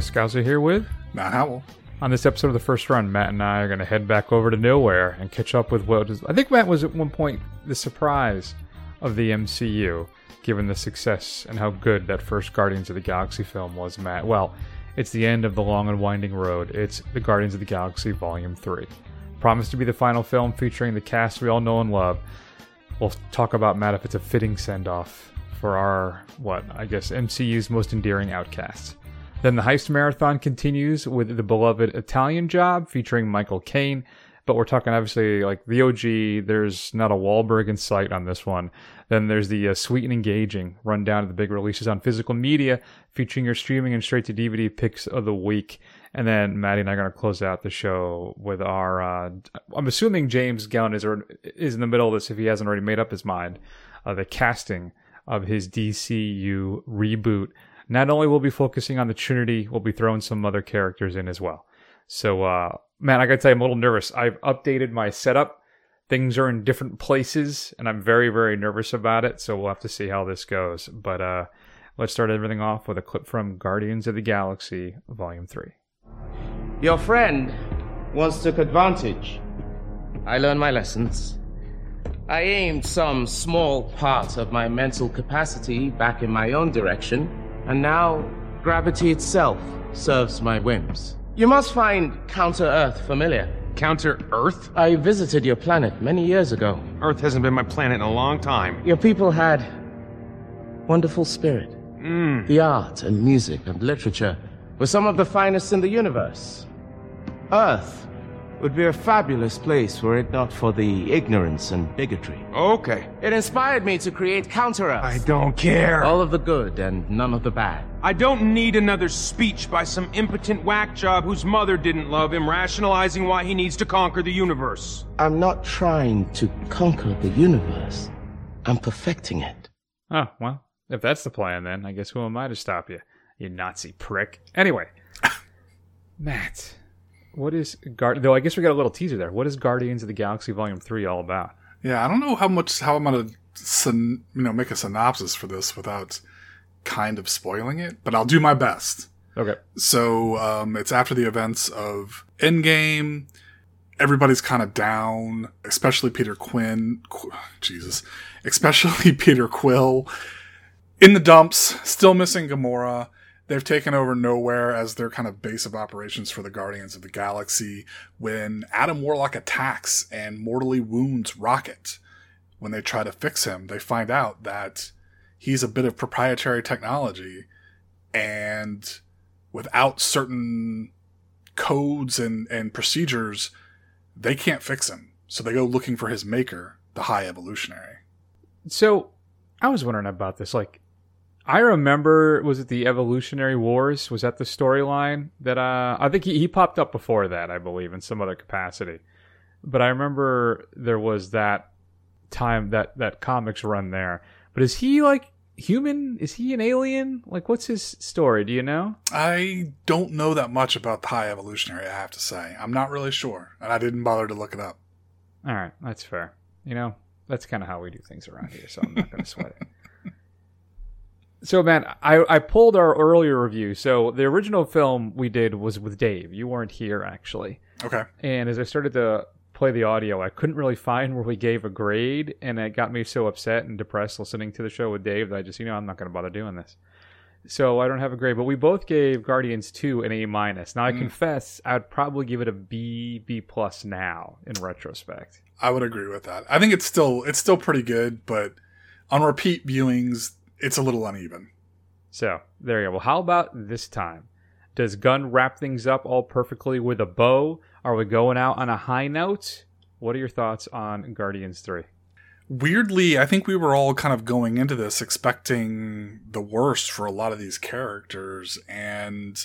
Chris Scouser here with Matt Howell. On this episode of the first run, Matt and I are going to head back over to Knowhere and catch up with what is, I think Matt was at one point the surprise of the MCU, given the success and how good that first Guardians of the Galaxy film was, Matt. Well, it's the end of the long and winding road. It's the Guardians of the Galaxy Volume 3. Promised to be the final film featuring the cast we all know and love. We'll talk about, Matt, if it's a fitting send off for our, what, I guess, MCU's most endearing outcasts. Then the heist marathon continues with the beloved Italian Job featuring Michael Caine. But we're talking obviously like the OG. There's not a Wahlberg in sight on this one. Then there's the uh, sweet and engaging rundown of the big releases on physical media, featuring your streaming and straight to DVD picks of the week. And then Maddie and I are going to close out the show with our. Uh, I'm assuming James Gunn is is in the middle of this if he hasn't already made up his mind. Uh, the casting of his DCU reboot not only will we be focusing on the Trinity, we'll be throwing some other characters in as well. So, uh, man, I gotta tell you, I'm a little nervous. I've updated my setup. Things are in different places, and I'm very, very nervous about it. So we'll have to see how this goes. But uh, let's start everything off with a clip from Guardians of the Galaxy, Volume 3. Your friend once took advantage. I learned my lessons. I aimed some small part of my mental capacity back in my own direction and now gravity itself serves my whims. You must find Counter Earth familiar. Counter Earth? I visited your planet many years ago. Earth hasn't been my planet in a long time. Your people had wonderful spirit. Mm. The art and music and literature were some of the finest in the universe. Earth would be a fabulous place were it not for the ignorance and bigotry. Okay. It inspired me to create Counter Earth. I don't care. All of the good and none of the bad. I don't need another speech by some impotent whack job whose mother didn't love him, rationalizing why he needs to conquer the universe. I'm not trying to conquer the universe. I'm perfecting it. Oh, well, if that's the plan, then I guess who am I to stop you, you Nazi prick? Anyway, Matt what is Guard? Though I guess we got a little teaser there. What is Guardians of the Galaxy Volume Three all about? Yeah, I don't know how much how I'm gonna you know make a synopsis for this without kind of spoiling it, but I'll do my best. Okay. So um, it's after the events of Endgame. Everybody's kind of down, especially Peter Quinn. Qu- Jesus, especially Peter Quill. In the dumps, still missing Gamora they've taken over Knowhere as their kind of base of operations for the Guardians of the Galaxy when Adam Warlock attacks and mortally wounds Rocket. When they try to fix him, they find out that he's a bit of proprietary technology and without certain codes and, and procedures, they can't fix him. So they go looking for his maker, the High Evolutionary. So I was wondering about this. Like, I remember was it the Evolutionary Wars? Was that the storyline that uh, I think he, he popped up before that, I believe, in some other capacity. But I remember there was that time that that comics run there. But is he like human? Is he an alien? Like, what's his story? Do you know? I don't know that much about the High Evolutionary. I have to say, I'm not really sure, and I didn't bother to look it up. All right, that's fair. You know, that's kind of how we do things around here, so I'm not going to sweat it. So, man, I, I pulled our earlier review. So, the original film we did was with Dave. You weren't here, actually. Okay. And as I started to play the audio, I couldn't really find where we gave a grade. And it got me so upset and depressed listening to the show with Dave that I just, you know, I'm not going to bother doing this. So, I don't have a grade. But we both gave Guardians 2 an A. minus. Now, I mm. confess, I'd probably give it a B, B plus now in retrospect. I would agree with that. I think it's still it's still pretty good, but on repeat viewings, it's a little uneven. So there you go. Well, how about this time? Does Gunn wrap things up all perfectly with a bow? Are we going out on a high note? What are your thoughts on Guardians 3? Weirdly, I think we were all kind of going into this expecting the worst for a lot of these characters. And,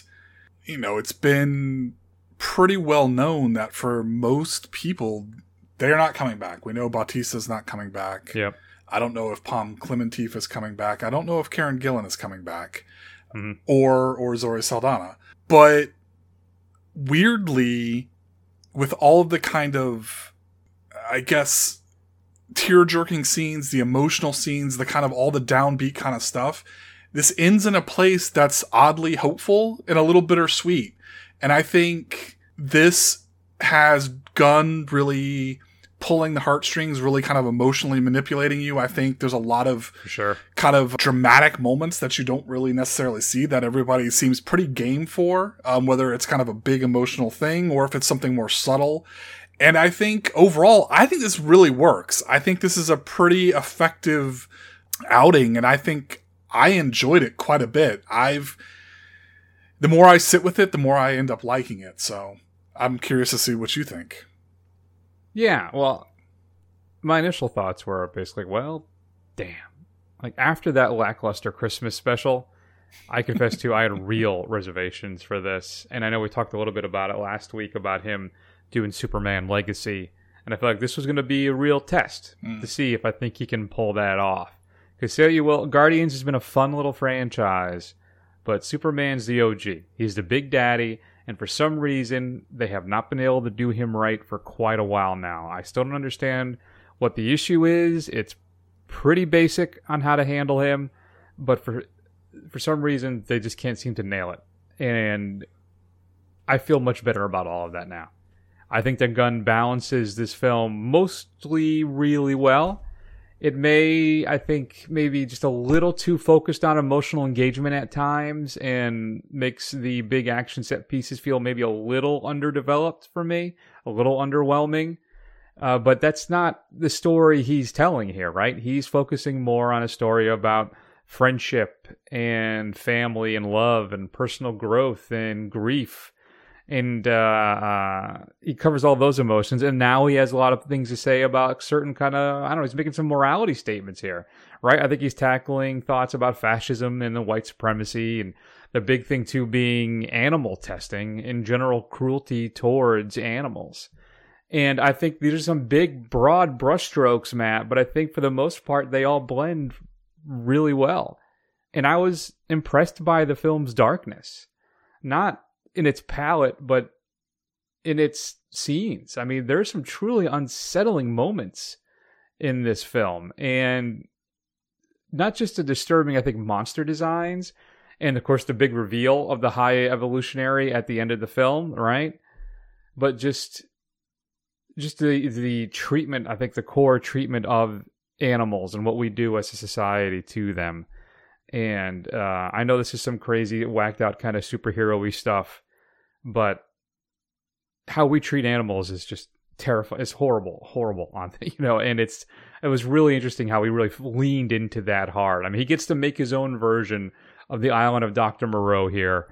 you know, it's been pretty well known that for most people, they're not coming back. We know Bautista's not coming back. Yep. I don't know if Pom Klementieff is coming back. I don't know if Karen Gillan is coming back, mm-hmm. or or Zoe Saldana. But weirdly, with all of the kind of, I guess, tear jerking scenes, the emotional scenes, the kind of all the downbeat kind of stuff, this ends in a place that's oddly hopeful and a little bittersweet. And I think this has gone really pulling the heartstrings, really kind of emotionally manipulating you. I think there's a lot of For sure. kind of dramatic moments that you don't really necessarily see that everybody seems pretty game for, um, whether it's kind of a big emotional thing or if it's something more subtle. And I think overall, I think this really works. I think this is a pretty effective outing, and I think I enjoyed it quite a bit. I've the more I sit with it, the more I end up liking it. So I'm curious to see what you think. Yeah, well, my initial thoughts were basically, well, damn. Like after that lackluster Christmas special, I confess to I had real reservations for this, and I know we talked a little bit about it last week about him doing Superman Legacy, and I feel like this was going to be a real test hmm. to see if I think he can pull that off. Because say you will, Guardians has been a fun little franchise, but Superman's the OG. He's the big daddy, and for some reason, they have not been able to do him right for quite a while now. I still don't understand what the issue is. It's pretty basic on how to handle him, but for for some reason, they just can't seem to nail it. And I feel much better about all of that now. I think that Gunn balances this film mostly really well. It may, I think, maybe just a little too focused on emotional engagement at times and makes the big action set pieces feel maybe a little underdeveloped for me, a little underwhelming. Uh, but that's not the story he's telling here, right? He's focusing more on a story about friendship and family and love and personal growth and grief and uh, uh, he covers all those emotions. And now he has a lot of things to say about certain kind of I don't know. He's making some morality statements here, right? I think he's tackling thoughts about fascism and the white supremacy, and the big thing too being animal testing and general cruelty towards animals. And I think these are some big, broad brushstrokes, Matt. But I think for the most part, they all blend really well. And I was impressed by the film's darkness, not in its palette, but in its scenes. I mean, there's some truly unsettling moments in this film, and not just the disturbing, I think, monster designs, and of course the big reveal of the high evolutionary at the end of the film, right? But just just the the treatment, I think the core treatment of animals and what we do as a society to them. And uh, I know this is some crazy, whacked out kind of superhero-y stuff, but how we treat animals is just terrifying. It's horrible, horrible on you know. And it's it was really interesting how he really leaned into that hard. I mean, he gets to make his own version of the Island of Doctor Moreau here,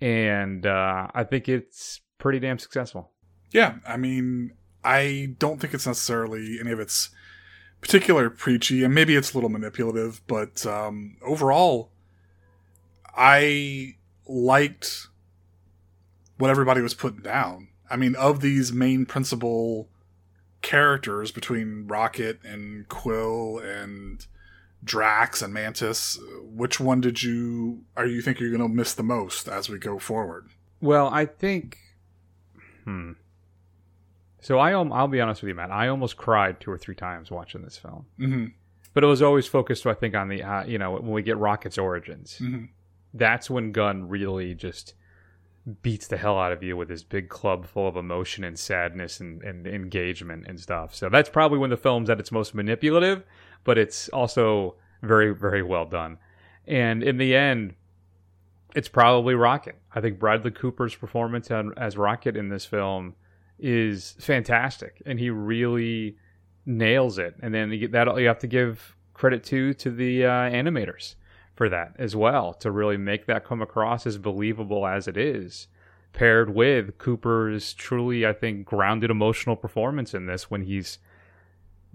and uh, I think it's pretty damn successful. Yeah, I mean, I don't think it's necessarily any of its particular preachy, and maybe it's a little manipulative, but um, overall, I liked what everybody was putting down. I mean, of these main principal characters between Rocket and Quill and Drax and Mantis, which one did you are you think you're going to miss the most as we go forward? Well, I think, hmm. So I I'll be honest with you, Matt. I almost cried two or three times watching this film, hmm but it was always focused, I think, on the, uh, you know, when we get Rocket's origins. Mhm. That's when Gunn really just beats the hell out of you with his big club full of emotion and sadness and, and engagement and stuff. So that's probably when the film's at its most manipulative, but it's also very, very well done. And in the end, it's probably Rocket. I think Bradley Cooper's performance as Rocket in this film is fantastic, and he really nails it. And then that you have to give credit to to the uh, animators for that as well to really make that come across as believable as it is paired with Cooper's truly I think grounded emotional performance in this when he's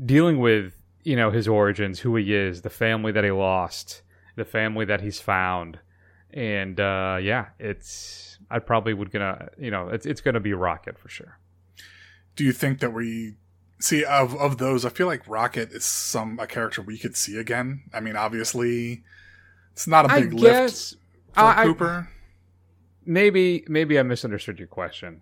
dealing with you know his origins who he is the family that he lost the family that he's found. And uh yeah it's I probably would gonna you know it's it's gonna be Rocket for sure. Do you think that we see of of those i feel like rocket is some a character we could see again. I mean obviously it's not a big lift guess for I- I- cooper maybe maybe I misunderstood your question.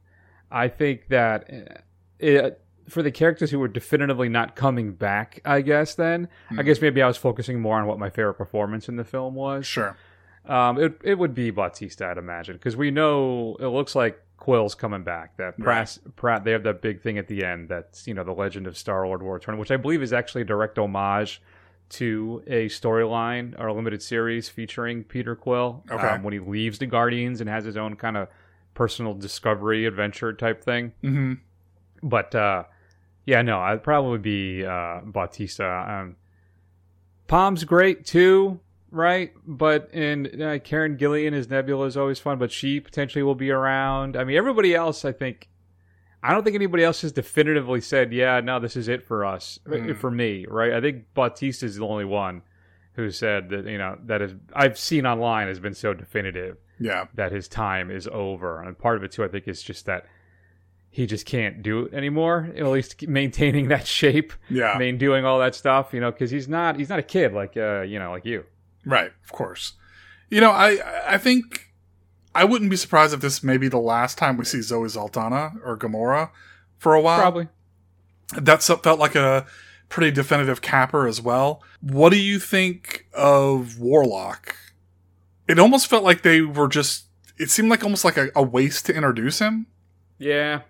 I think that uh, it, for the characters who were definitively not coming back, I guess then I guess maybe I was focusing more on what my favorite performance in the film was. Sure. Um, it it would be Bautista, I'd imagine, because we know it looks like Quill's coming back. That Pratt, Pratt, they have that big thing at the end. That's you know the Legend of Star Lord War Return, which I believe is actually a direct homage to a storyline or a limited series featuring Peter Quill. Okay. Um, when he leaves the Guardians and has his own kind of personal discovery adventure type thing. hmm But uh, yeah, no, I'd probably be uh, Bautista. Um, Pom's great too, right? But and uh, Karen Gillan as Nebula is always fun, but she potentially will be around. I mean, everybody else, I think. I don't think anybody else has definitively said, "Yeah, no, this is it for us, Mm. for me." Right? I think Bautista is the only one who said that. You know, that is I've seen online has been so definitive Yeah. that his time is over. And part of it too, I think, is just that he just can't do it anymore. At least maintaining that shape, Yeah. I mean, doing all that stuff, you know, because he's not he's not a kid like uh, you know, like you. Right, of course. You know, I I think I wouldn't be surprised if this may be the last time we see Zoe Saldana or Gamora for a while. Probably. That felt like a pretty definitive capper as well. What do you think of Warlock? It almost felt like they were just. It seemed like almost like a, a waste to introduce him. Yeah.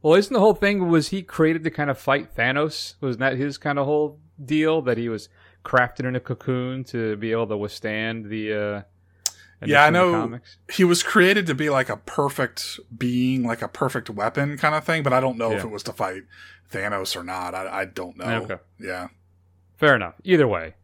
Well, isn't the whole thing was he created to kind of fight Thanos? Wasn't that his kind of whole deal that he was crafted in a cocoon to be able to withstand the? uh Yeah, I know. He was created to be like a perfect being, like a perfect weapon kind of thing, but I don't know if it was to fight Thanos or not. I, I don't know. Okay. Yeah. Fair enough. Either way.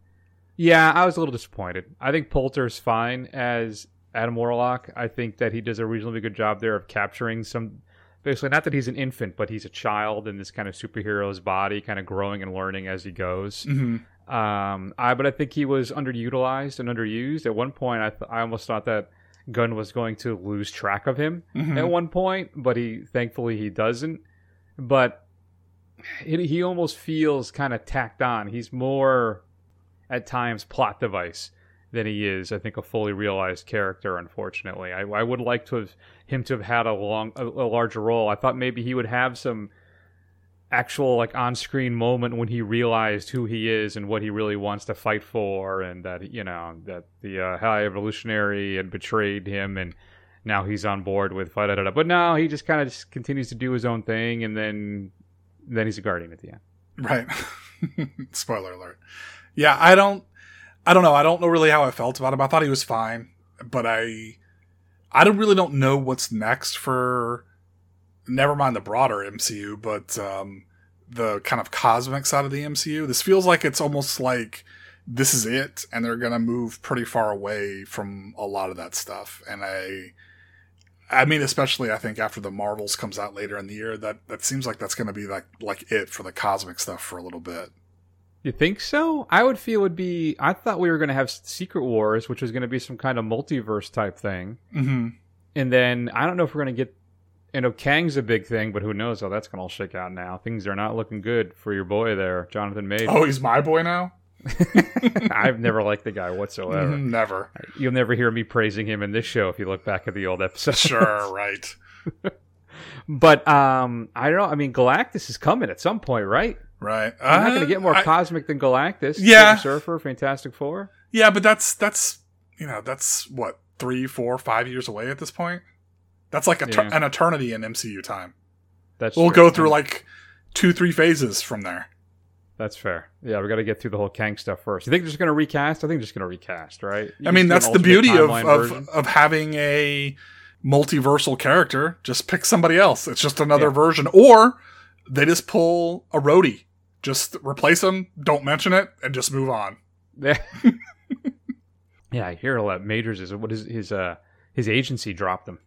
Yeah, I was a little disappointed. I think Poulter's fine as Adam Warlock. I think that he does a reasonably good job there of capturing some basically not that he's an infant, but he's a child in this kind of superhero's body, kind of growing and learning as he goes. hmm Um, I but I think he was underutilized and underused. At one point, I th- I almost thought that Gunn was going to lose track of him hmm at one point, but he thankfully he doesn't. But he, he almost feels kind of tacked on. He's more at times plot device than he is, I think, a fully realized character. Unfortunately, I, I would like to have him to have had a long, a, a larger role. I thought maybe he would have some actual like on-screen moment when he realized who he is and what he really wants to fight for and that you know that the uh, high evolutionary had betrayed him and now he's on board with da, da, da. but now he just kind of just continues to do his own thing and then then he's a guardian at the end Right. Spoiler alert. Yeah, I don't. I don't know. I don't know really how I felt about him. I thought he was fine, but I, I don't really don't know what's next for. Never mind the broader MCU, but um, the kind of cosmic side of the MCU. This feels like it's almost like this is it, and they're gonna move pretty far away from a lot of that stuff. And I, I mean, especially I think after the Marvels comes out later in the year, that that seems like that's going to be like like it for the cosmic stuff for a little bit. you think so i would feel it would be i thought we were going to have secret wars which was going to be some kind of multiverse type thing Mm-hmm. and then i don't know if we're going to get you know kang's a big thing but who knows how that's going to all shake out now things are not looking good for your boy there jonathan major Oh, he's my boy now. I've never liked the guy whatsoever. Mhm, Never. You'll never hear me praising him in this show if you look back at the old episodes. Sure, right. But um, I don't know. I mean, Galactus is coming at some point, right? Right. I'm not going to Uh, get more I- cosmic than Galactus. Yeah. Silver Surfer, Fantastic Four. yeah, but that's that's you know that's what three, four, five years away at this point. That's like a ter- Yeah. an eternity in MCU time. That's We'll true. go through like two, three phases from there. That's fair. Yeah, we got to get through the whole Kang stuff first. You think they're just going to recast? I think they're just going to recast, right? You I mean, that's the beauty of of, of having a multiversal character. Just pick somebody else. It's just another Yeah. version, or they just pull a Rhodey. Just replace them. Don't mention it, and just move on. Yeah. yeah, I hear a lot. Majors is what is his uh his agency dropped him.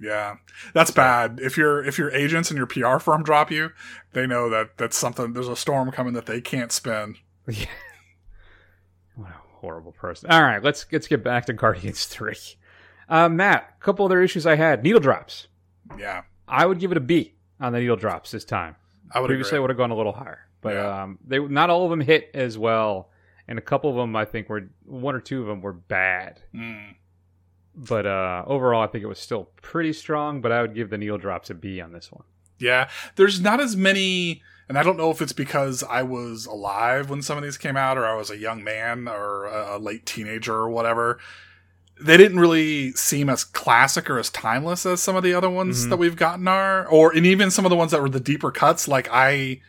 Yeah, that's bad. If your if your agents and your PR firm drop you, they know that that's something. There's a storm coming that they can't spin. Yeah. What a horrible person. All right, let's let's get back to Guardians Three. Uh, Matt, a couple other issues I had. Needle drops. Yeah, I would give it a B on the needle drops this time. I would Previously, I would have gone a little higher, but Yeah. um, they not all of them hit as well, and a couple of them I think were one or two of them were bad. Mm. But uh, overall, I think it was still pretty strong. But I would give the needle drops a B on this one. Yeah, there's not as many, and I don't know if it's because I was alive when some of these came out, or I was a young man or a, late teenager or whatever. They didn't really seem as classic or as timeless as some of the other ones Mm-hmm. that we've gotten are, or and even some of the ones that were the deeper cuts. Like I,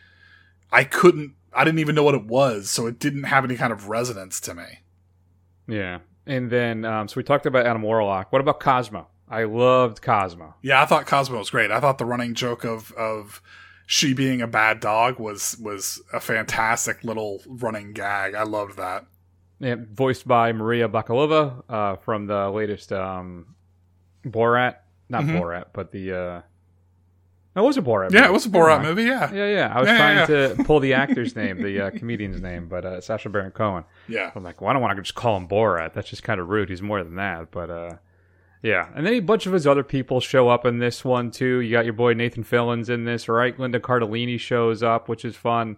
I couldn't, I didn't even know what it was, so it didn't have any kind of resonance to me. Yeah. And then, um, so we talked about Adam Warlock. What about Cosmo? I loved Cosmo. Yeah, I thought Cosmo was great. I thought the running joke of of she being a bad dog was was a fantastic little running gag. I loved that. Yeah, voiced by Maria Bakalova uh, from the latest um, Borat. Not Mhm. Borat, but the. Uh... No, it was a Borat. Yeah, it was a Borat movie. Yeah, Yeah, yeah. I was Yeah, trying yeah, to pull the actor's name, the uh, comedian's name, but uh, Sacha Baron Cohen. yeah. I'm like, well, I don't want to just call him Borat. That's just kind of rude. He's more than that. But uh, yeah, and then a bunch of his other people show up in this one too. You got your boy Nathan Fillion's in this, right? Linda Cardellini shows up, which is fun.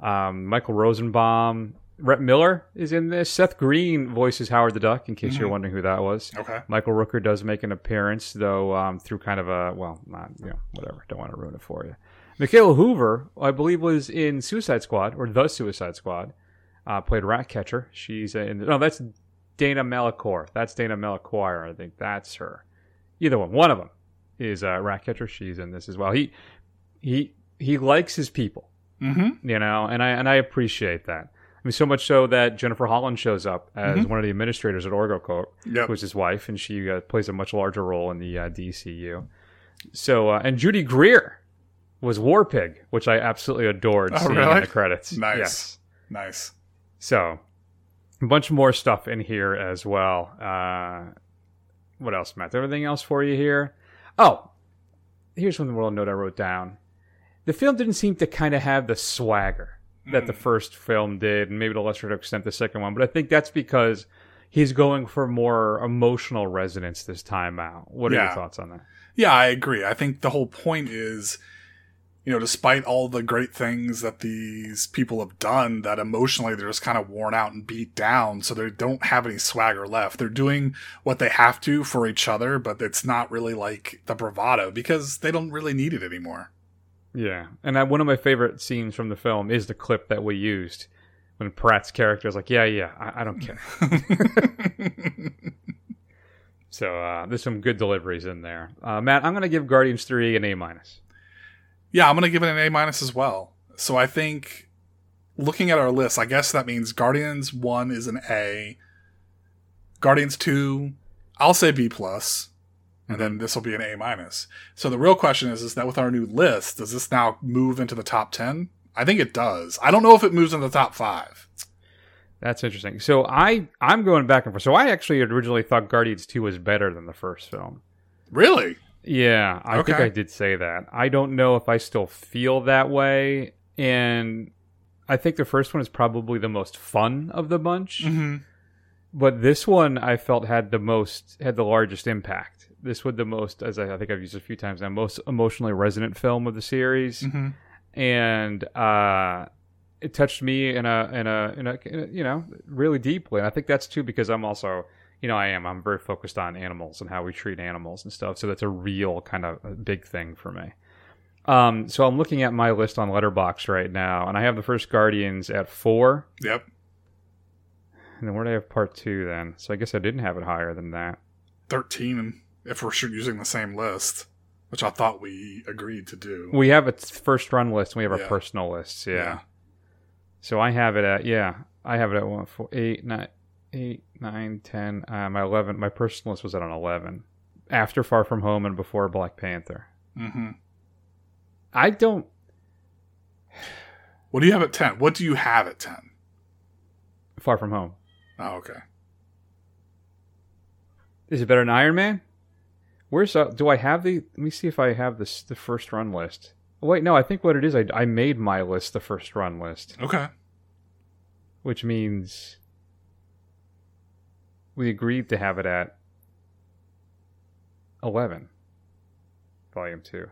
Um, Michael Rosenbaum, Rhett Miller is in this. Seth Green voices Howard the Duck, in case you're wondering who that was. Okay. Michael Rooker does make an appearance, though, um, through kind of a well, not you know, whatever. Don't want to ruin it for you. Mikaela Hoover, I believe, was in Suicide Squad or the Suicide Squad. Uh, played Ratcatcher. She's in. No, that's Daniela Melchior. That's Daniela Melchior. I think that's her. Either one. One of them is uh, Ratcatcher. She's in this as well. He he he likes his people Mm-hmm. you know, and I and I appreciate that. I mean, so much so that Jennifer Holland shows up as one of the administrators at OrgoCorp, Yep. who's his wife, and she uh, plays a much larger role in the uh, DCU. So, uh, and Judy Greer was War Pig, which I absolutely adored Oh, seeing in the credits. Nice. Yes. Nice. So, a bunch more stuff in here as well. Uh, what else, Matt? Everything else for you here? Oh, here's one little note I wrote down. The film didn't seem to kind of have the swagger that the first film did, and maybe to a lesser extent the second one. But I think that's because he's going for more emotional resonance this time out. What are Yeah. your thoughts on that? Yeah, I agree. I think the whole point is, you know, despite all the great things that these people have done, that emotionally they're just kind of worn out and beat down, so they don't have any swagger left. They're doing what they have to for each other, but it's not really like the bravado because they don't really need it anymore. Yeah, and I, one of my favorite scenes from the film is the clip that we used when Pratt's character is like, "Yeah, yeah, I, I don't care." so uh, there's some good deliveries in there. Uh, Matt, I'm going to give Guardians Three an A minus. Yeah, I'm going to give it an A minus as well. So I think looking at our list, I guess that means Guardians 1 is an A. Guardians 2, I'll say B plus, and then this will be an A minus. So the real question is is that with our new list, does this now move into the top 10? I think it does. I don't know if it moves into the top 5. That's interesting. So I I'm going back and forth. So I actually originally thought Guardians Two was better than the first film. Really? Yeah, I think I did say that. I don't know if I still feel that way, and I think the first one is probably the most fun of the bunch. Mhm. But this one I felt had the most had the largest impact. This was the most, as I, I think I've used a few times now, most emotionally resonant film of the series, Mhm. and uh, it touched me in a, in a in a in a you know really deeply. And I think that's too because I'm also you know I am I'm very focused on animals and how we treat animals and stuff. So that's a real kind of big thing for me. Um, so I'm looking at my list on Letterboxd right now, and I have the first Guardians at four. Yep. And then where do I have part two then? So I guess I didn't have it higher than that. 13 if we're using the same list, which I thought we agreed to do. We have a first run list and we have our personal lists, yeah. Yeah. So I have it at yeah, I have it at one four eight nine eight nine ten. Uh, my eleven my personal list was at an eleven. After Far From Home and before Black Panther. Mm-hmm. I don't What do you have at 10? What do you have at 10? Far From Home. Oh, okay. Is it better than Iron Man? Where's uh, do I have the? Let me see if I have this the first run list. Wait, no, I think what it is, I I made my list the first run list, Okay. which means we agreed to have it at eleven, volume two.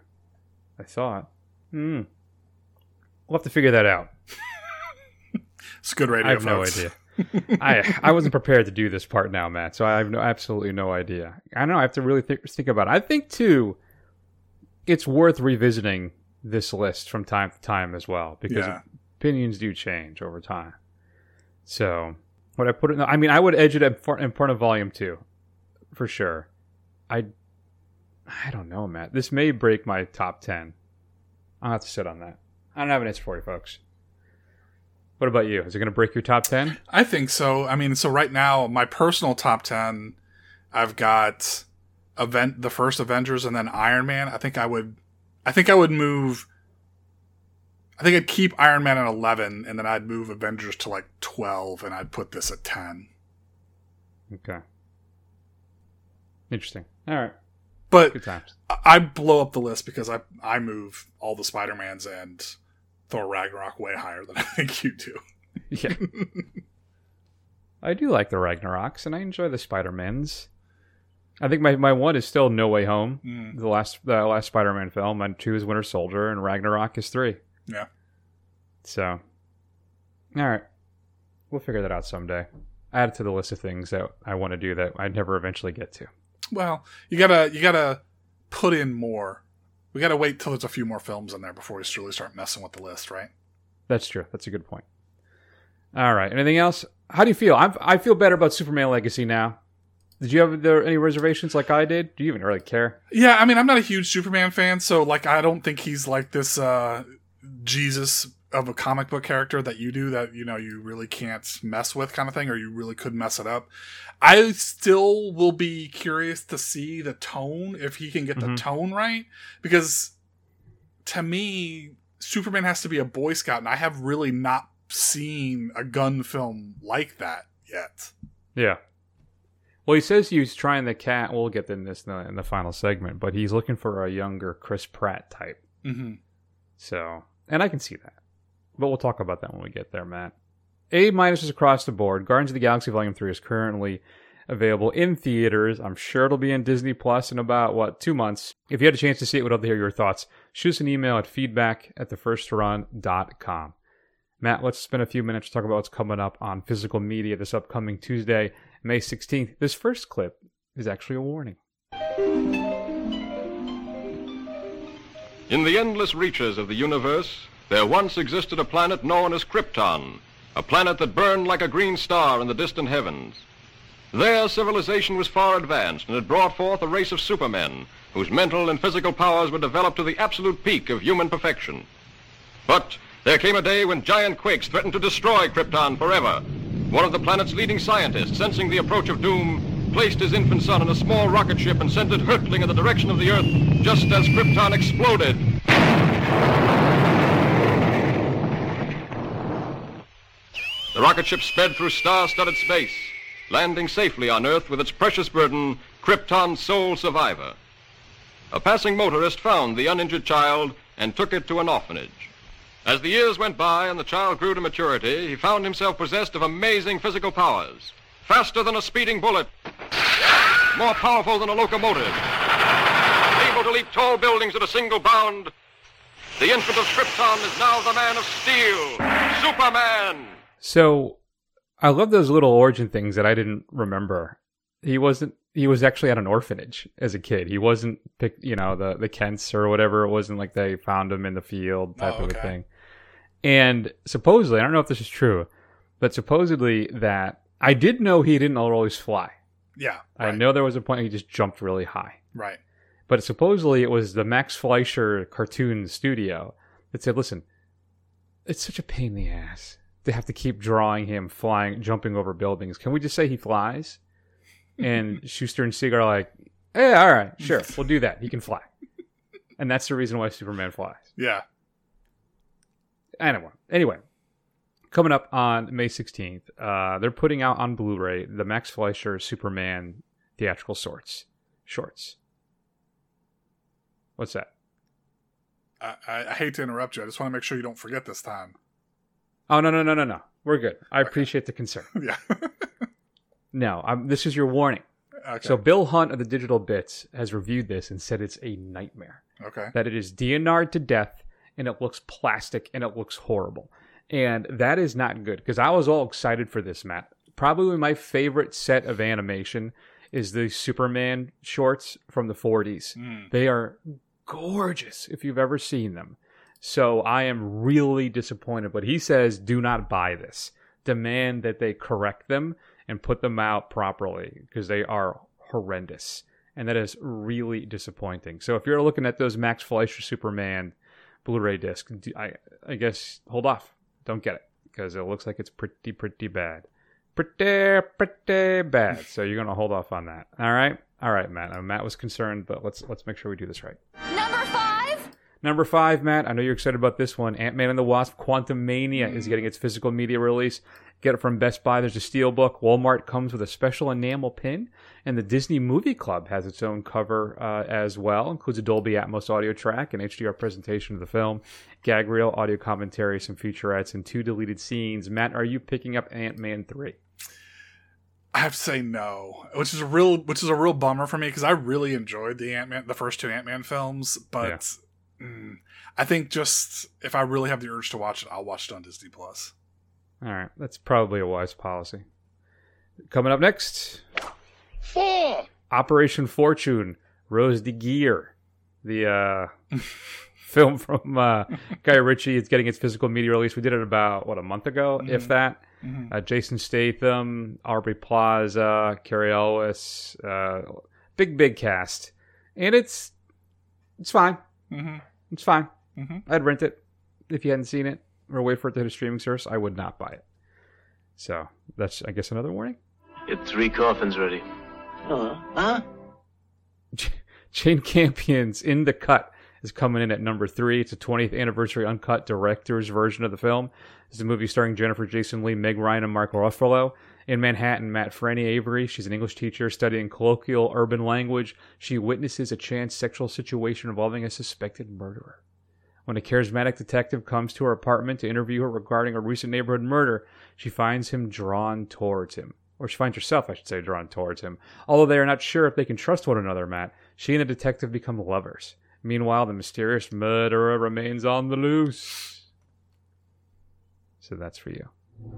I thought. Hmm. We'll have to figure that out. It's good radio. I have no idea. I I wasn't prepared to do this part now, Matt. So I have no, absolutely no idea. I don't know. I have to really think, think about it. I think too. it's worth revisiting this list from time to time as well because Yeah. opinions do change over time. So, would I put it? In, I mean, I would edge it in front, in front of Volume Two, for sure. I, I don't know, Matt. This may break my top ten. I'll have to sit on that. I don't have an answer for you, folks. What about you? Is it going to break your top ten? I think so. I mean, so right now, my personal top 10, I've got event the first Avengers and then Iron Man. I think I would I think I would move I think I'd keep Iron Man at 11 and then I'd move Avengers to like 12 and I'd put this at 10. Okay. Interesting. All right. But Good times. I- I blow up the list because I I move all the Spider-Mans and Thor Ragnarok way higher than I think you do. Yeah. I do like the Ragnaroks, and I enjoy the Spider Mans. I think my, my one is still No Way Home, Mm, the last the last Spider Man film, and two is Winter Soldier, and Ragnarok is three. yeah. So, all right, we'll figure that out someday. Add it to the list of things that I want to do that I'd never eventually get to. Well, you gotta you gotta put in more. We gotta wait till there's a few more films in there before we really start messing with the list, right? That's true. That's a good point. All right. Anything else? How do you feel? I'm, I feel better about Superman Legacy now. Did you have there any reservations like I did? Do you even really care? Yeah, I mean, I'm not a huge Superman fan, so like, I don't think he's like this uh Jesus of a comic book character that you do that you know you really can't mess with kind of thing, or you really could mess it up. I still will be curious to see the tone if he can get the Mhm. tone right, because to me, Superman has to be a Boy Scout, and I have really not seen a Gunn film like that yet. Yeah. Well, he says he's trying the cat. We'll get in this in the, in the final segment, but he's looking for a younger Chris Pratt type. hmm So, and I can see that. But we'll talk about that when we get there, Matt. A minuses across the board. Guardians of the Galaxy Volume 3 is currently available in theaters. I'm sure it'll be in Disney Plus in about, what, two months. If you had a chance to see it, we'd love to hear your thoughts. Shoot us an email at feedback at thefirstrun.com. Matt, let's spend a few minutes to talk about what's coming up on physical media this upcoming Tuesday, May 16th. This first clip is actually a warning. In the endless reaches of the universe, there once existed a planet known as Krypton, a planet that burned like a green star in the distant heavens. There, civilization was far advanced and had brought forth a race of supermen whose mental and physical powers were developed to the absolute peak of human perfection. But there came a day when giant quakes threatened to destroy Krypton forever. One of the planet's leading scientists, sensing the approach of doom, placed his infant son in a small rocket ship and sent it hurtling in the direction of the Earth just as Krypton exploded. The rocket ship sped through star-studded space, landing safely on Earth with its precious burden, Krypton's sole survivor. A passing motorist found the uninjured child and took it to an orphanage. As the years went by and the child grew to maturity, he found himself possessed of amazing physical powers. Faster than a speeding bullet, more powerful than a locomotive, able to leap tall buildings at a single bound. The infant of Krypton is now the man of steel, Superman! So I love those little origin things that I didn't remember. He wasn't. He was actually at an orphanage as a kid. He wasn't picked. You know the the Kents or whatever. It wasn't like they found him in the field type Oh, of a thing. And supposedly, I don't know if this is true, but supposedly that I did know he didn't always fly. Yeah, I know there was a point he just jumped really high. right. But supposedly it was the Max Fleischer cartoon studio that said, listen, it's such a pain in the ass to have to keep drawing him flying, jumping over buildings. Can we just say he flies? And Shuster and Siegel are like, hey, all right, sure, we'll do that. He can fly. And that's the reason why Superman flies. Yeah, Anyway, anyway, coming up on May 16th, uh, they're putting out on Blu-ray the Max Fleischer Superman theatrical sorts, shorts. What's that? I, I, I hate to interrupt you. I just want to make sure you don't forget this time. Oh no no no no no. We're good. I appreciate the concern. yeah. No, I'm, this is your warning. okay. So Bill Hunt of the Digital Bits has reviewed this and said it's a nightmare. okay. That it is DNR'd to death and it looks plastic and it looks horrible. And that is not good because I was all excited for this, Matt. Probably my favorite set of animation is the Superman shorts from the 40s. Mm. They are gorgeous if you've ever seen them. So I am really disappointed. But he says, do not buy this. Demand that they correct them and put them out properly because they are horrendous. And that is really disappointing. So if you're looking at those Max Fleischer Superman Blu-ray discs, I I guess hold off. Don't get it because it looks like it's pretty pretty bad. Pretty pretty bad. So you're gonna hold off on that. All right. All right, Matt. Matt was concerned, but let's let's make sure we do this right. Number five. Matt. I know you're excited about this one. Ant Man and the Wasp: Quantumania is getting its physical media release. Get it from Best Buy. There's a steelbook. Walmart comes with a special enamel pin, and the Disney Movie Club has its own cover uh, as well. Includes a Dolby Atmos audio track, an HDR presentation of the film, gag reel, audio commentary, some featurettes, and two deleted scenes. Matt, are you picking up Ant Man three? I have to say no, which is a real which is a real bummer for me because I really enjoyed the Ant Man the first two Ant Man films, but mm, I think just if I really have the urge to watch it, I'll watch it on Disney Plus. All right, that's probably a wise policy. Coming up next, Four. Operation Fortune, Ruse de Guerre, the uh, film from uh, Guy Ritchie. It's getting its physical media release. We did it about what a month ago, if that. Uh, Jason Statham, Aubrey Plaza, Cary Elwes, uh, big big cast, and it's it's fine. Mhm. It's fine. Mhm. I'd rent it if you hadn't seen it or wait for it to hit a streaming service. I would not buy it. So that's I guess another warning. Get three coffins ready. Huh? Jane Campion's In the Cut is coming in at number three. It's a 20th anniversary uncut director's version of the film. It's a movie starring Jennifer Jason Lee, Meg Ryan, and Mark Ruffalo. In Manhattan, Matt Franny Avery, she's an English teacher studying colloquial urban language. She witnesses a chance sexual situation involving a suspected murderer. When a charismatic detective comes to her apartment to interview her regarding a recent neighborhood murder, she finds him drawn towards him. Or she finds herself, I should say, drawn towards him. Although they are not sure if they can trust one another, Matt, she and the detective become lovers. Meanwhile, the mysterious murderer remains on the loose. So that's for you.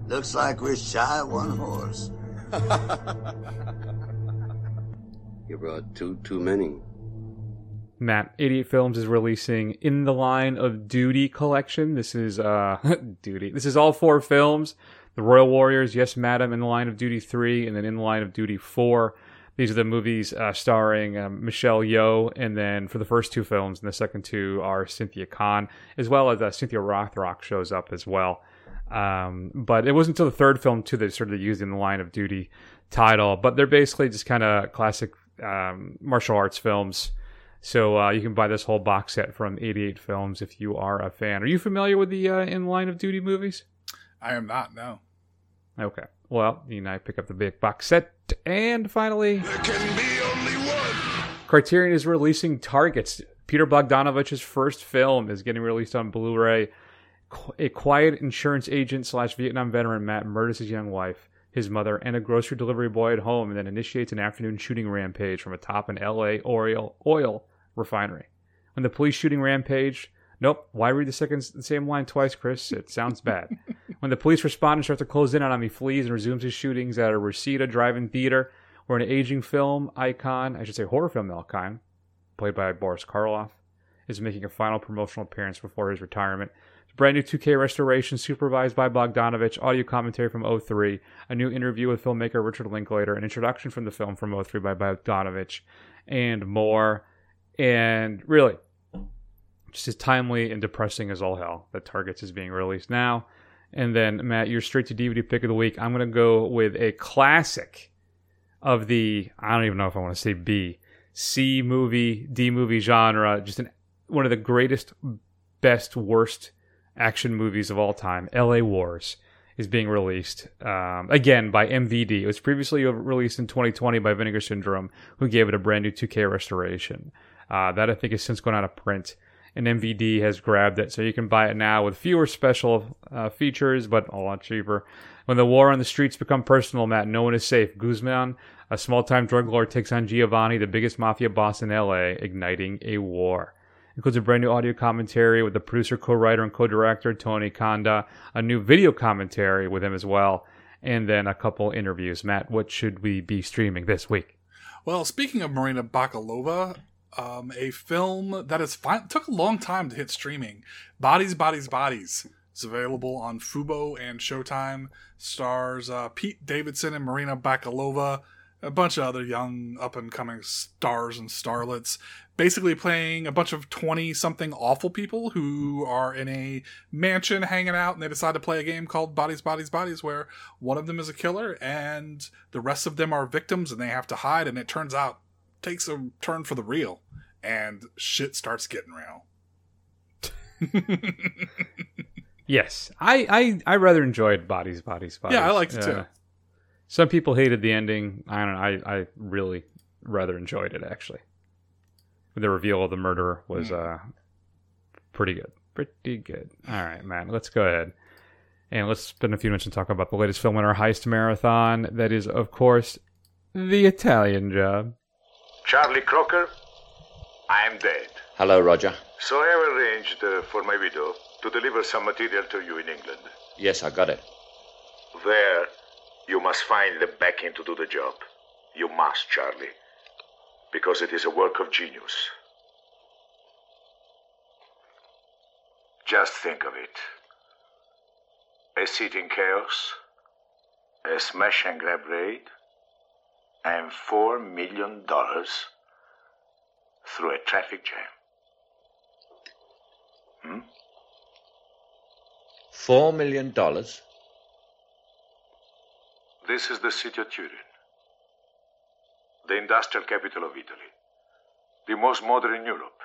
Looks like we're shy of one horse. You brought two too many. Matt, 88 Films is releasing In the Line of Duty collection. This is uh Duty. This is all four films. The Royal Warriors, Yes Madam, In the Line of Duty 3, and then In the Line of Duty 4. These are the movies uh, starring um, Michelle Yeoh, and then for the first two films, and the second two are Cynthia Khan, as well as uh, Cynthia Rothrock shows up as well. Um, but it wasn't until the third film too that they started using the Line of Duty title. But they're basically just kind of classic um, martial arts films. So uh, you can buy this whole box set from 88 Films if you are a fan. Are you familiar with the uh, In Line of Duty movies? I am not. No. Okay. Well, you and I pick up the big box set. And finally, Criterion is releasing Targets. Peter Bogdanovich's first film is getting released on Blu-ray. A quiet insurance agent slash Vietnam veteran Matt murders his young wife, his mother, and a grocery delivery boy at home, and then initiates an afternoon shooting rampage from atop an L.A. oil oil refinery. When the police shooting rampage, nope. Why read the second the same line twice, Chris? It sounds bad. when the police respond and start to close in on him, he flees and resumes his shootings at a Reseda drive-in theater, where an aging film icon, I should say horror film icon, played by Boris Karloff, is making a final promotional appearance before his retirement. Brand new 2K restoration supervised by Bogdanovich, audio commentary from 03, a new interview with filmmaker Richard Linklater, an introduction from the film from 03 by Bogdanovich, and more. And really, just as timely and depressing as all hell that Targets is being released now. And then, Matt, your straight to DVD pick of the week. I'm going to go with a classic of the, I don't even know if I want to say B, C movie, D movie genre. Just an, one of the greatest, best, worst action movies of all time. LA Wars is being released um, again by MVD. It was previously released in 2020 by Vinegar Syndrome, who gave it a brand new 2K restoration. Uh, that I think has since gone out of print and MVD has grabbed it. So you can buy it now with fewer special uh, features, but a lot cheaper. When the war on the streets become personal, Matt, no one is safe. Guzman, a small-time drug lord, takes on Giovanni, the biggest mafia boss in LA, igniting a war. Includes a brand new audio commentary with the producer, co-writer, and co-director Tony Konda. A new video commentary with him as well, and then a couple interviews. Matt, what should we be streaming this week? Well, speaking of Marina Bakalova, um, a film that fine, took a long time to hit streaming. Bodies, Bodies, Bodies is available on Fubo and Showtime. Stars uh, Pete Davidson and Marina Bakalova, a bunch of other young up and coming stars and starlets, basically playing a bunch of 20 something awful people who are in a mansion hanging out and they decide to play a game called Bodies, Bodies, Bodies, where one of them is a killer and the rest of them are victims and they have to hide. And it turns out takes a turn for the real and shit starts getting real. Yes, I, I, I rather enjoyed Bodies, Bodies, Bodies. Yeah, I liked it too. Uh, some people hated the ending. I don't know. I, I really rather enjoyed it actually. The reveal of the murderer was uh pretty good. Pretty good. All right, man. Let's go ahead and let's spend a few minutes and talk about the latest film in our heist marathon. That is, of course, The Italian Job. Charlie Croker, I'm dead. Hello, Roger. So I have arranged uh, for my widow to deliver some material to you in England. Yes, I got it. There, you must find the backing to do the job. You must, Charlie. Because it is a work of genius. Just think of it. A city in chaos, a smash and grab raid, and four million dollars through a traffic jam. Hmm? Four million dollars? This is the city of Turin, the industrial capital of Italy, the most modern in Europe,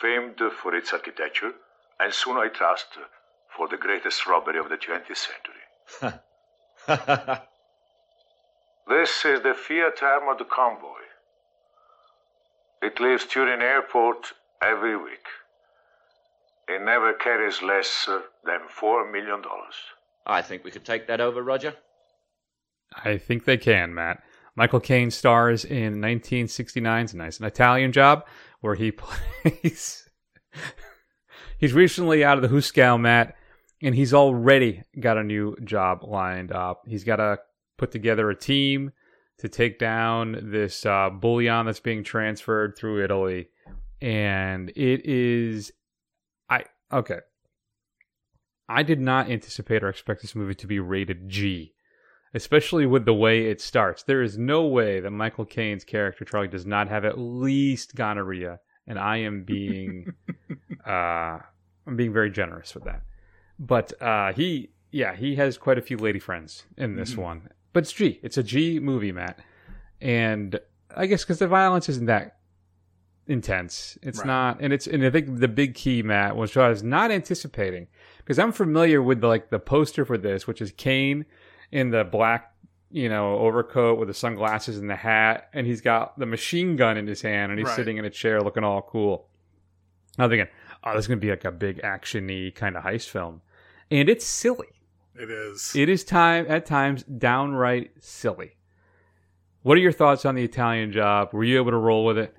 famed for its architecture, and soon, I trust, for the greatest robbery of the 20th century. This is the Fiat Armored Convoy. It leaves Turin Airport every week. It never carries less than $4 million. I think we could take that over, Roger. I think they can, Matt. Michael Caine stars in 1969's Nice an Italian Job, where he plays. he's recently out of the Huskow, Matt, and he's already got a new job lined up. He's got to put together a team to take down this uh, bullion that's being transferred through Italy, and it is, I okay. I did not anticipate or expect this movie to be rated G especially with the way it starts. There is no way that Michael Caine's character Charlie does not have at least gonorrhea, and I am being, uh, I'm being very generous with that. But uh, he, yeah, he has quite a few lady friends in this Mhm. one. But it's G. It's a G movie, Matt, and I guess because the violence isn't that intense. It's Right. not, and it's, and I think the big key, Matt, was I was not anticipating because I'm familiar with the, like the poster for this, which is Caine in the black, you know, overcoat with the sunglasses and the hat, and he's got the machine gun in his hand, and he's Right. sitting in a chair looking all cool. I'm thinking, oh, this is gonna be like a big actiony kind of heist film, and it's silly. It is. It is time at times downright silly. What are your thoughts on the Italian job? Were you able to roll with it?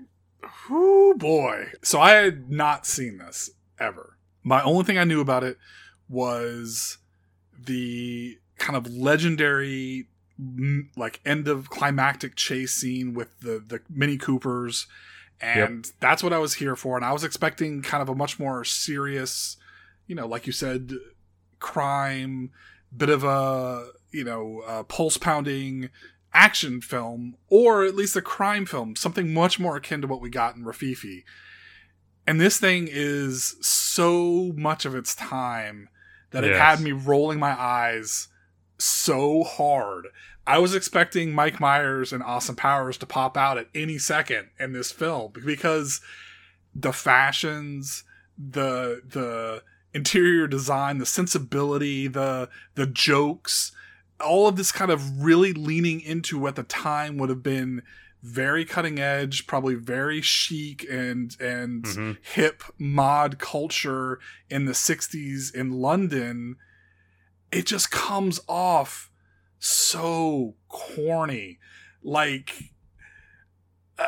Oh boy. So I had not seen this ever. My only thing I knew about it was the kind of legendary like end of climactic chase scene with the the Mini Coopers. And that's what I was here for. And I was expecting kind of a much more serious, you know, like you said crime, bit of a, you know, uh, pulse pounding action film or at least a crime film, something much more akin to what we got in Rififi. And this thing is so much of its time that it had me rolling my eyes so hard. I was expecting Mike Myers and Austin Powers to pop out at any second in this film because the fashions, the the interior design, the sensibility, the the jokes, all of this kind of really leaning into what the time would have been very cutting edge, probably very chic and and Mhm. hip mod culture in the 60s in London. It just comes off so corny. Like uh,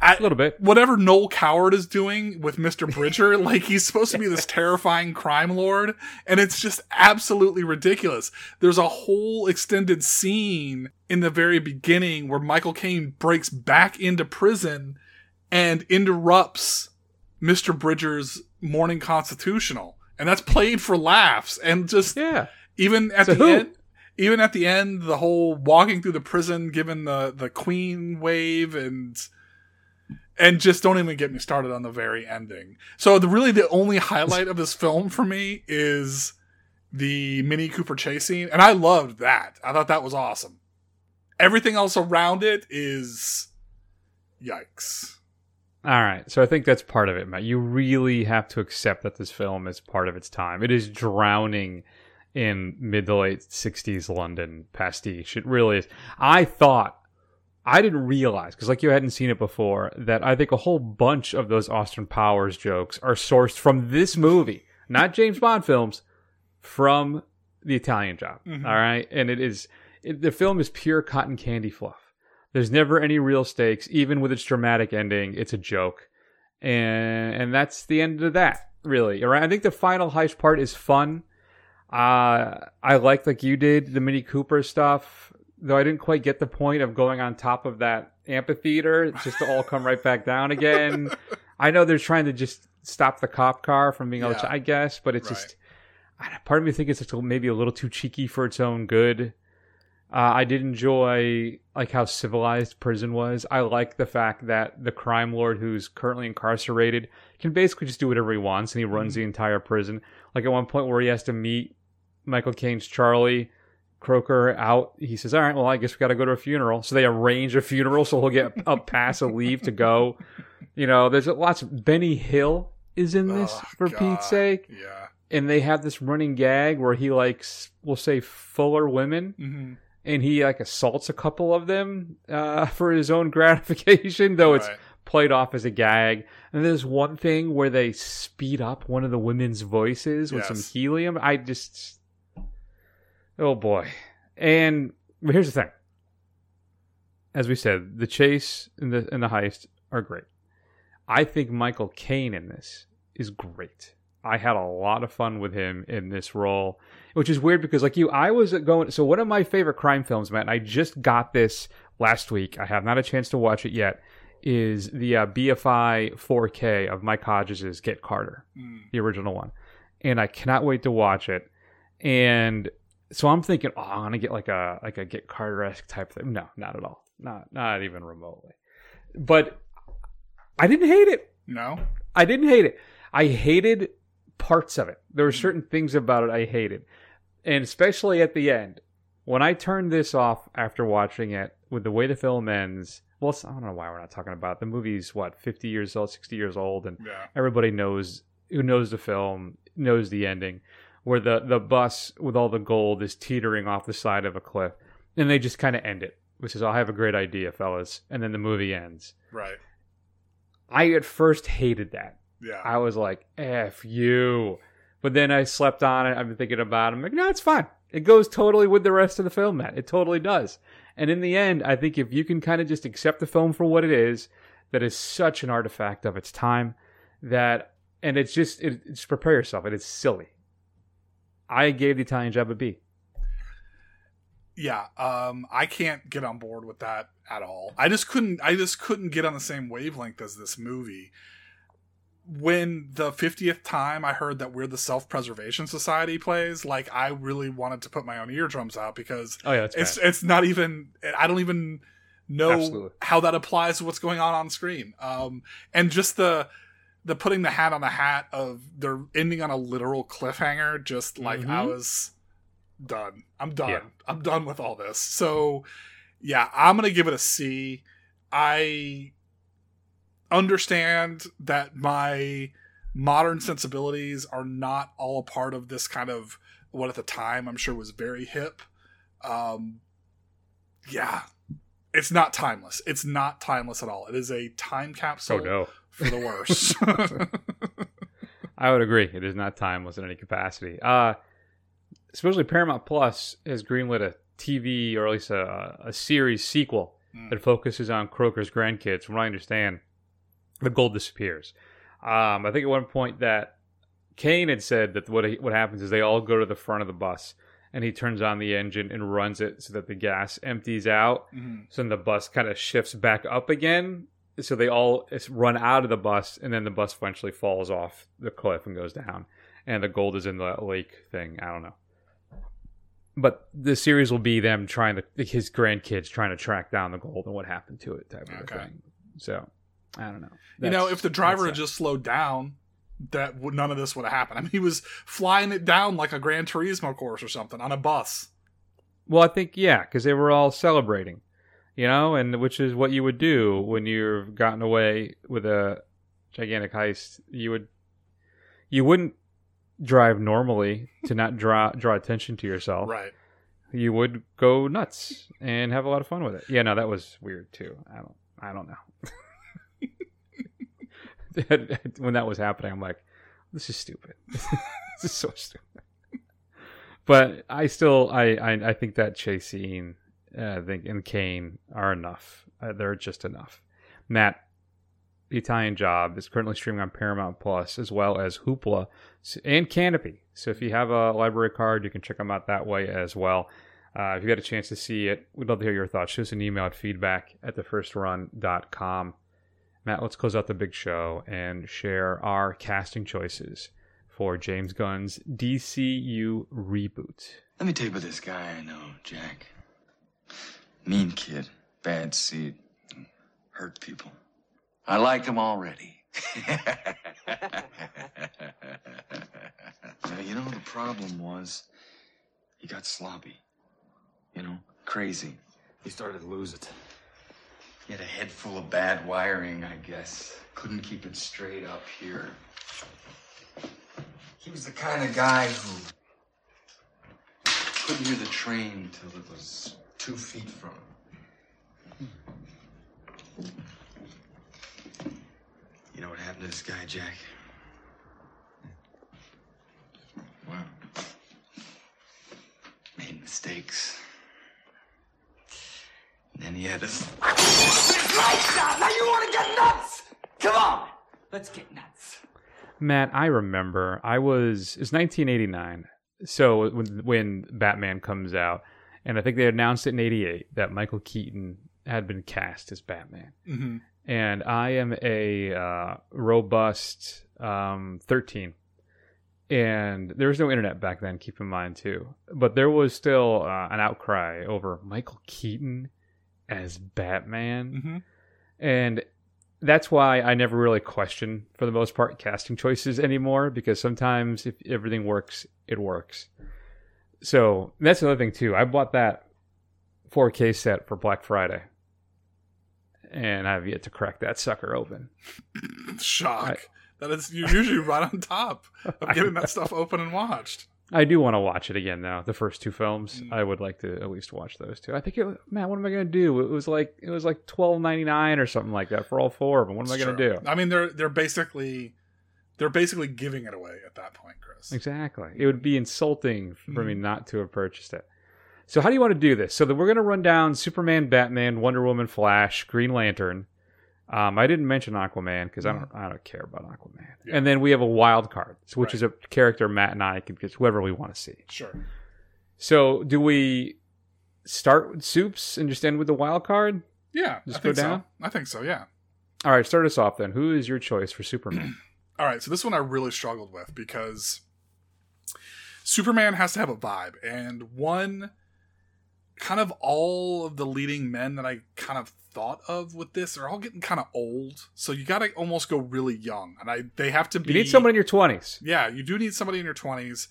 I, A little bit. whatever Noel Coward is doing with Mr. Bridger, like he's supposed to be this terrifying crime lord, and it's just absolutely ridiculous. There's a whole extended scene in the very beginning where Michael Caine breaks back into prison and interrupts Mr. Bridger's morning constitutional. And that's played for laughs. And just Yeah. Even at So the who? end even at the end, the whole walking through the prison, given the, the queen wave and and just don't even get me started on the very ending. So the really the only highlight of this film for me is the Mini Cooper chase scene, and I loved that. I thought that was awesome. Everything else around it is yikes. All right. So I think that's part of it, Matt. You really have to accept that this film is part of its time. It is drowning in mid to late 60s London pastiche. It really is. I thought, I didn't realize, because like you hadn't seen it before, that I think a whole bunch of those Austin Powers jokes are sourced from this movie, not James Bond films, from the Italian job. Mhm. All right. And it is, it, the film is pure cotton candy fluff. There's never any real stakes, even with its dramatic ending. It's a joke, and and that's the end of that. Really, Right? I think the final heist part is fun. Uh, I like like you did the Mini Cooper stuff, though I didn't quite get the point of going on top of that amphitheater just to all come right back down again. I know they're trying to just stop the cop car from being able to, I guess, but it's Right. just I part of me thinks it's maybe a little too cheeky for its own good. Uh, I did enjoy like how civilized prison was. I like the fact that the crime lord who's currently incarcerated can basically just do whatever he wants, and he runs the entire prison. Like at one point where he has to meet Michael Caine's Charlie Croker out, he says, "All right, well, I guess we got to go to a funeral." So they arrange a funeral, so he'll get a pass of leave to go. You know, there's lots. Of, Benny Hill is in this Oh, for God. Pete's sake Yeah. and they have this running gag where he likes we'll say fuller women Mhm. and he like assaults a couple of them uh, for his own gratification though it's played off as a gag and there's one thing where they speed up one of the women's voices with some helium i just oh boy and here's the thing as we said the chase and the and the heist are great i think michael caine in this is great I had a lot of fun with him in this role, which is weird because, like you, I was going. So, one of my favorite crime films, Matt, and I just got this last week. I have not a chance to watch it yet. Is the uh, BFI 4K of Mike Hodges' Get Carter, the original one, and I cannot wait to watch it. And so I'm thinking, oh, I'm gonna get like a like a Get Carter esque type thing. No, not at all. Not not even remotely. But I didn't hate it. No. I didn't hate it. I hated parts of it. There were mm-hmm. certain things about it I hated. And especially at the end. When I turned this off after watching it, with the way the film ends, well, I don't know why we're not talking about it. the movie's what, 50 years old, 60 years old, and Yeah. everybody knows who knows the film, knows the ending, where the, the bus with all the gold is teetering off the side of a cliff. And they just kind of end it, which is, I have a great idea, fellas. And then the movie ends. Right. I at first hated that. Yeah. I was like, F you. But then I slept on it. I've been thinking about it. I'm like, no, it's fine. It goes totally with the rest of the film, Matt. It totally does. And in the end, I think if you can kind of just accept the film for what it is, that is such an artifact of its time, that, and it's just, it, just prepare yourself. It is silly. I gave the Italian job a B. yeah um i can't get on board with that at all i just couldn't i just couldn't get on the same wavelength as this movie when the 50th time i heard that we're the self-preservation society plays like i really wanted to put my own eardrums out because Oh, yeah, it's bad. it's not even i don't even know Absolutely. how that applies to what's going on on screen um and just the the putting the hat on the hat of they're ending on a literal cliffhanger just like i Mhm. was done. I'm done. Yeah. i'm done with all this. So yeah i'm gonna give it a c. I understand that my modern sensibilities are not all a part of this kind of what at the time i'm sure was very hip. Um yeah it's not timeless. It's not timeless at all. It is a time capsule Oh, no. For the worse I would agree. It is not timeless in any capacity. Uh, especially Paramount Plus has greenlit a TV or at least a, a series sequel Mm. that focuses on Croker's grandkids. From what I understand, the gold disappears. Um, I think at one point that Caine had said that what what happens is they all go to the front of the bus and he turns on the engine and runs it so that the gas empties out. Mhm. So then the bus kind of shifts back up again so they all run out of the bus, and then the bus eventually falls off the cliff and goes down, and the gold is in the lake thing. I don't know. But the series will be them trying to his grandkids trying to track down the gold and what happened to it type of Okay. thing. So I don't know. you know, if the driver had just slowed down, that would none of this would have happened. I mean, he was flying it down like a Gran Turismo course or something on a bus. Well, I think yeah, because they were all celebrating, you know, and which is what you would do when you've gotten away with a gigantic heist. You would, you wouldn't drive normally to not draw draw attention to yourself. Right. You would go nuts and have a lot of fun with it. Yeah, no, that was weird too. I don't, I don't know. when that was happening, I'm like, this is stupid. this is so stupid but I still I, I I think that chase scene, I think and Caine are enough. Uh, they're just enough. Matt, the Italian Job is currently streaming on Paramount Plus as well as Hoopla and Kanopy. So if you have a library card, you can check them out that way as well. Uh, if you got a chance to see it, we'd love to hear your thoughts. Shoot us an email at feedback at thefirstrun.com. Matt, let's close out the big show and share our casting choices for James Gunn's DCU reboot. Let me tell you about this guy I know, Jack. Mean kid, bad seed, hurt people. I like him already. Now, you know, the problem was he got sloppy. You know, crazy. He started to lose it. He had a head full of bad wiring, I guess. Couldn't keep it straight up here. He was the kind of guy who couldn't hear the train till it was two feet from him. You know what happened to this guy, Jack? Well, made mistakes. And then he had to. Lights out! Now you want to get nuts? Come on! Let's get nuts. Matt, I remember I was it's 1989. So when when Batman comes out, and I think they announced it in '88 that Michael Keaton had been cast as Batman. Mhm. And I am a uh, robust um, 13. And there was no internet back then, keep in mind too. But there was still uh, an outcry over Michael Keaton as Batman. Mm-hmm. And that's why I never really question, for the most part, casting choices anymore because sometimes if everything works, it works. So that's another thing too. I bought that 4K set for Black Friday, and I've yet to crack that sucker open. Shock. that is you're usually right on top of getting that stuff open and watched. I do want to watch it again though. The first two films, mm. I would like to at least watch those two. I think, it, man, what am I going to do? It was like it was like twelve ninety nine or something like that for all four of them. What am I going to do? I mean, they're they're basically they're basically giving it away at that point, Chris. Exactly. It would be insulting for me not to have purchased it. So how do you want to do this? So that we're going to run down Superman, Batman, Wonder Woman, Flash, Green Lantern. Um, I didn't mention Aquaman because I don't I don't care about Aquaman. And then we have a wild card, so which is a character Matt and I can get whoever we want to see. Sure. So do we start with soups and just end with the wild card? Yeah, Just I go think down? So. I think so. Yeah. All right, start us off then. Who is your choice for Superman? All right, so this one I really struggled with because Superman has to have a vibe, and one kind of all of the leading men that I kind of thought of with this are all getting kind of old. So you got to almost go really young, and I they have to be. you need someone in your twenties. Yeah, you do need somebody in your twenties.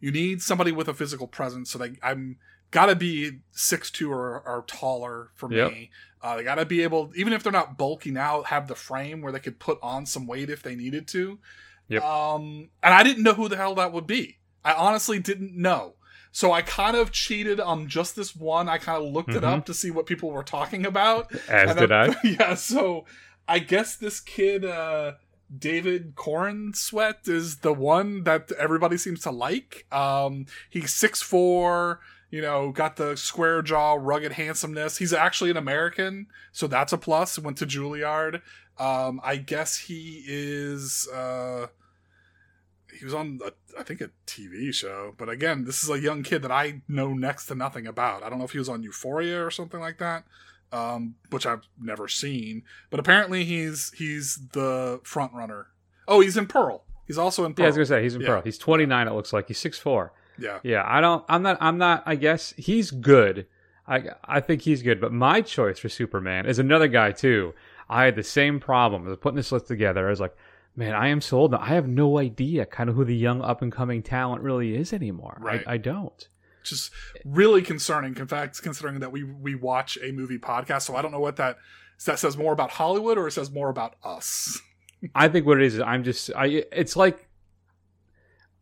You need somebody with a physical presence. So they, I'm gotta be six two or, or taller for Yep. me. Uh, they gotta be able, even if they're not bulky now, have the frame where they could put on some weight if they needed to. Yep. Um, and I didn't know who the hell that would be. I honestly didn't know. So I kind of cheated on just this one. I kind of looked it Mhm. up to see what people were talking about. As did I. Yeah, so I guess this kid, uh, David Corenswet, is the one that everybody seems to like. Um, he's six four. You know, got the square jaw, rugged handsomeness. He's actually an American, so that's a plus. Went to Juilliard. Um, I guess he is. Uh, he was on, a, I think, a TV show. But again, this is a young kid that I know next to nothing about. I don't know if he was on Euphoria or something like that. um, which I've never seen. But apparently he's he's the front runner. Oh, he's in Pearl. He's also in Pearl. Yeah, I was gonna say he's in Yeah. Pearl. He's 29. It looks like he's 6'4". Yeah. Yeah, I don't. I'm not. I'm not. I guess he's good. I I think he's good. But my choice for Superman is another guy too. I had the same problem. I was putting this list together. I was like, man, I am so old now. I have no idea kind of who the young up and coming talent really is anymore. Right. I, I don't. Just really concerning. In fact, considering that we we watch a movie podcast, so I don't know what that that says more about Hollywood or it says more about us. I think what it is is I'm just. I. It's like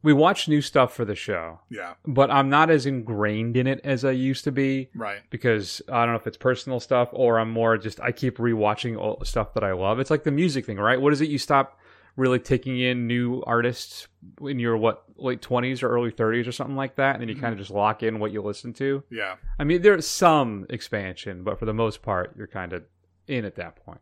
we watch new stuff for the show. Yeah. But I'm not as ingrained in it as I used to be. Right. Because I don't know if it's personal stuff or I'm more just I keep rewatching all the stuff that I love. It's like the music thing, right? What is it you stop really taking in new artists in your what late 20s or early 30s or something like that and then you Mhm. kind of just lock in what you listen to. Yeah. I mean there's some expansion, but for the most part you're kind of in at that point.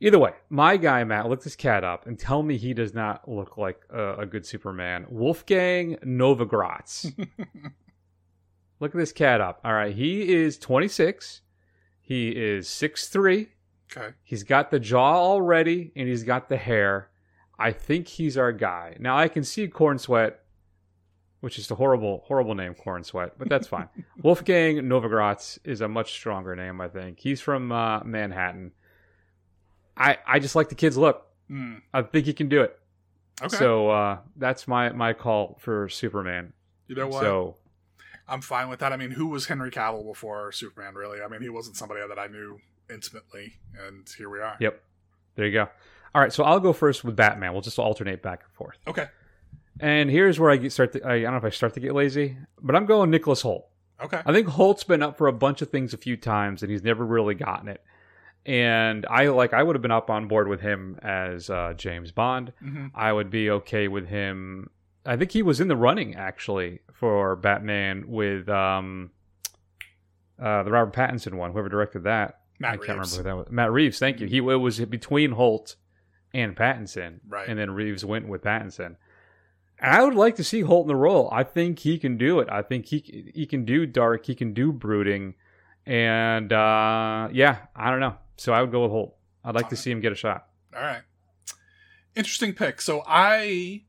Either way, my guy Matt, look this cat up and tell me he does not look like a, a good Superman. Wolfgang Novogratz. look at this cat up. All right, he is 26. He is 6'3". Okay. He's got the jaw already and he's got the hair. I think he's our guy. Now I can see Corenswet, which is a horrible, horrible name, Corenswet, but that's fine. Wolfgang Novogratz is a much stronger name, I think. He's from uh, Manhattan. I I just like the kid's look. Mm. I think he can do it. Okay. So uh, that's my my call for Superman. You know what? So I'm fine with that. I mean, who was Henry Cavill before Superman? Really? I mean, he wasn't somebody that I knew intimately, and here we are. Yep. There you go. All right, so I'll go first with Batman. We'll just alternate back and forth. Okay. And here's where I get start. To, I, I don't know if I start to get lazy, but I'm going Nicholas Hoult. Okay. I think Hoult's been up for a bunch of things a few times, and he's never really gotten it. And I like I would have been up on board with him as uh, James Bond. Mhm. I would be okay with him. I think he was in the running actually for Batman with um, uh, the Robert Pattinson one. Whoever directed that, Matt I can't Reeves. remember who that was. Matt Reeves. Thank you. He it was between Hoult and Pattinson, Right. And then Reeves went with Pattinson. And I would like to see Hoult in the role. I think he can do it. I think he he can do dark. He can do brooding, and uh, yeah, I don't know. So I would go with Hoult. I'd like to see him get a shot. All right. Interesting pick. So I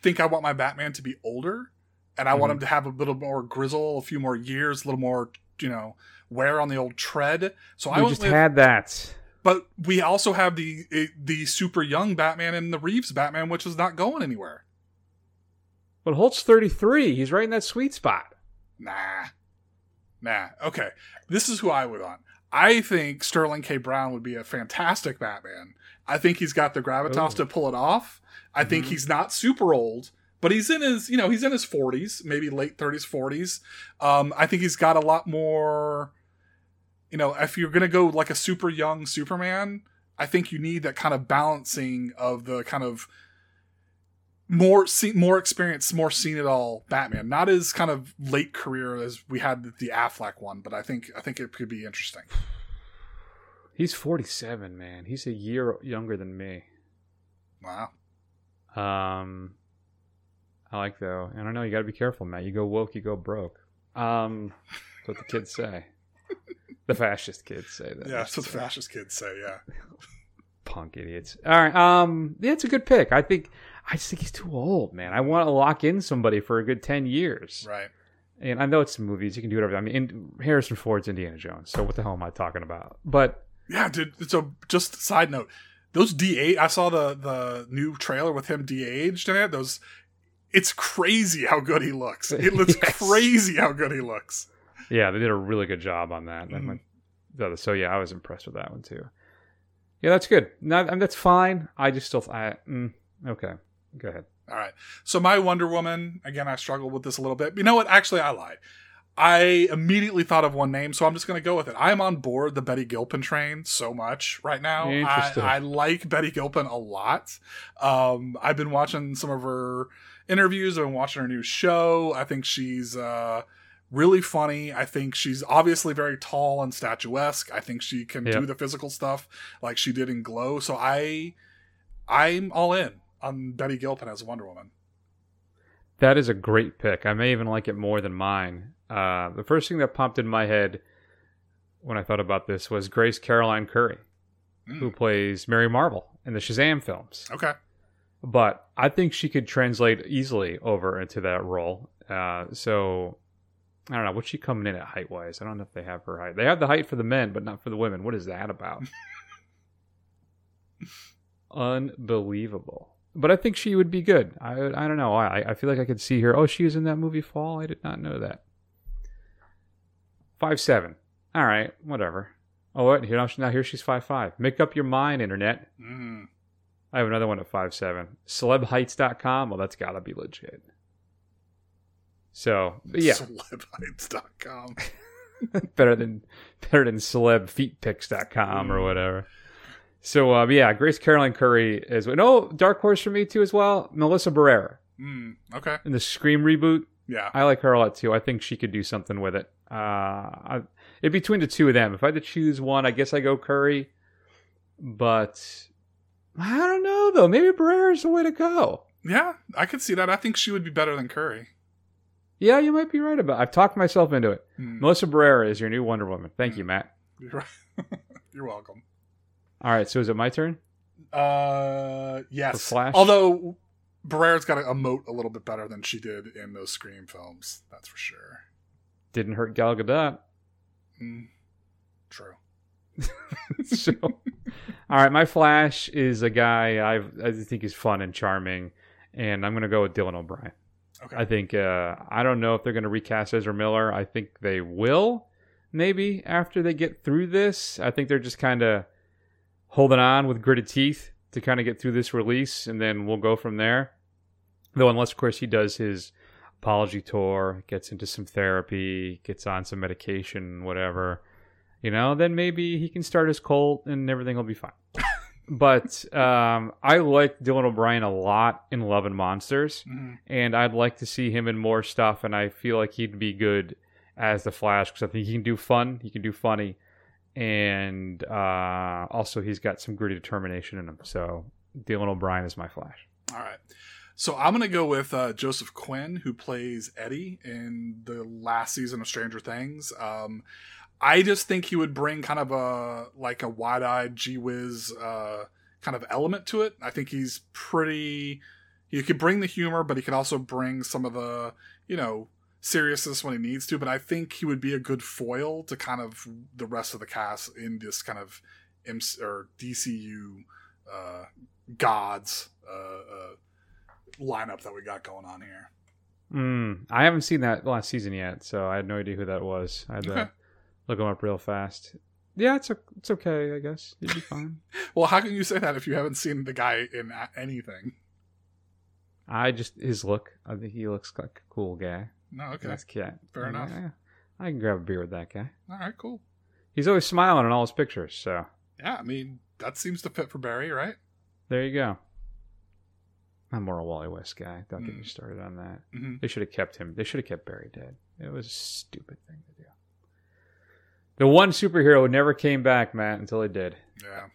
think I want my Batman to be older, and I want Mhm. him to have a little more grizzle, a few more years, a little more, you know, wear on the old tread. So I we went just with, had that. but we also have the eh, the super young Batman and the Reeves Batman, which is not going anywhere. But Hoult's thirty three. He's right in that sweet spot. Nah, nah. Okay, this is who I would want. I think Sterling K. Brown would be a fantastic Batman. I think he's got the gravitas Ooh. to pull it off. I think he's not super old, but he's in his, you know, he's in his 40s, maybe late 30s, 40s. Um, I think he's got a lot more, you know, if you're going to go like a super young Superman, I think you need that kind of balancing of the kind of more see, more experience, more seen it all Batman. Not as kind of late career as we had the Affleck one, but I think I think it could be interesting. He's forty seven, man. He's a year younger than me. Wow. Um, I like though. And I don't know. You got to be careful, Matt. You go woke, you go broke. Um, that's what the kids say. The fascist kids say that. Yeah, that's what the fascist kids say. Yeah. Punk idiots. All right. Um, yeah, it's a good pick. I think. I just think he's too old, man. I want to lock in somebody for a good ten years. Right. And I know it's movies. You can do whatever. I mean, in, Harrison Ford's Indiana Jones. So what the hell am I talking about? But Yeah, dude. So just side note, those D eight. I saw the the new trailer with him de-aged in it. Those, it's crazy how good he looks. It looks Yes. crazy how good he looks. Yeah, they did a really good job on that. That Mhm. went- So yeah, I was impressed with that one too. Yeah, that's good. No, I mean, that's fine. I just still, I mm, okay. Go ahead. All right. So my Wonder Woman, again, I struggled with this a little bit. You know what? Actually, I lied. I immediately thought of one name, so I'm just going to go with it. I'm on board the Betty Gilpin train so much right now. I, Interesting. I like Betty Gilpin a lot. Um, I've been watching some of her interviews. I've been watching her new show. I think she's uh, really funny. I think she's obviously very tall and statuesque. I think she can Yep. do the physical stuff like she did in Glow. So I, I'm all in on Betty Gilpin as Wonder Woman. That is a great pick. I may even like it more than mine. Uh, the first thing that popped in my head when I thought about this was Grace Caroline Currey, who plays Mary Marvel in the Shazam films. Okay. But I think she could translate easily over into that role. Uh, so I don't know what's she coming in at height wise. I don't know if they have her height. They have the height for the men, but not for the women. What is that about? Unbelievable. But I think she would be good. I I don't know. I I feel like I could see her. Oh, she was in that movie Fall. I did not know that. Five seven. All right, whatever. Oh, what? Here now, now here she's five five. Make up your mind, internet. Mm. I have another one at five seven. Celebheights.com. Well, that's gotta be legit. So yeah, Celebheights.com. better than better than celebfeetpics.com or whatever. So uh, yeah, Grace Caroline Currey is no dark horse for me too as well. Melissa Barrera Mm, okay. in the Scream reboot. Yeah. I like her a lot too. I think she could do something with it. Uh, I, it between the two of them. If I had to choose one, I guess I go Currey. But I don't know though. Maybe Barrera is the way to go. Yeah, I could see that. I think she would be better than Currey. Yeah, you might be right about. It. I've talked myself into it. Hmm. Melissa Barrera is your new Wonder Woman. Thank you, Matt. You're, right. You're welcome. All right, so is it my turn? Uh, yes. For Flash? Although Barrera's got to emote a little bit better than she did in those Scream films. That's for sure. Didn't hurt Gal Gadot. Mm, true. so, all right, my Flash is a guy I've, I think is fun and charming, and I'm going to go with Dylan O'Brien. Okay. I think uh, I don't know if they're going to recast Ezra Miller. I think they will, maybe after they get through this. I think they're just kind of holding on with gritted teeth to kind of get through this release, and then we'll go from there. Though, unless of course he does his apology tour, gets into some therapy, gets on some medication, whatever, you know, then maybe he can start his cult and everything will be fine. but um, I like Dylan O'Brien a lot in Love and Monsters, Mhm. and I'd like to see him in more stuff. And I feel like he'd be good as the Flash because I think he can do fun, he can do funny, and uh, also he's got some gritty determination in him. So Dylan O'Brien is my Flash. All right. So I'm gonna go with uh, Joseph Quinn, who plays Eddie in the last season of Stranger Things. Um, I just think he would bring kind of a like a wide-eyed, gee whiz uh, kind of element to it. I think he's pretty. He could bring the humor, but he could also bring some of the you know seriousness when he needs to. But I think he would be a good foil to kind of the rest of the cast in this kind of MC, or DCU uh, gods. Uh, uh, lineup that we got going on here. Mm, I haven't seen that last season yet, so I had no idea who that was. I had Okay. to look him up real fast. Yeah, it's o- it's okay, I guess. It'd be fine. Well, how can you say that if you haven't seen the guy in anything? I just his look. I think he looks like a cool guy. No, okay. That's cat. Fair enough. I can grab a beer with that guy. All right, cool. He's always smiling in all his pictures, so Yeah, I mean that seems to fit for Barry, right? there you go. I'm more a Wally West guy. Don't get me Mm. started on that. Mhm. They should have kept him. They should have kept Barry dead. It was a stupid thing to do. The one superhero who never came back, Matt, until he did. Yeah.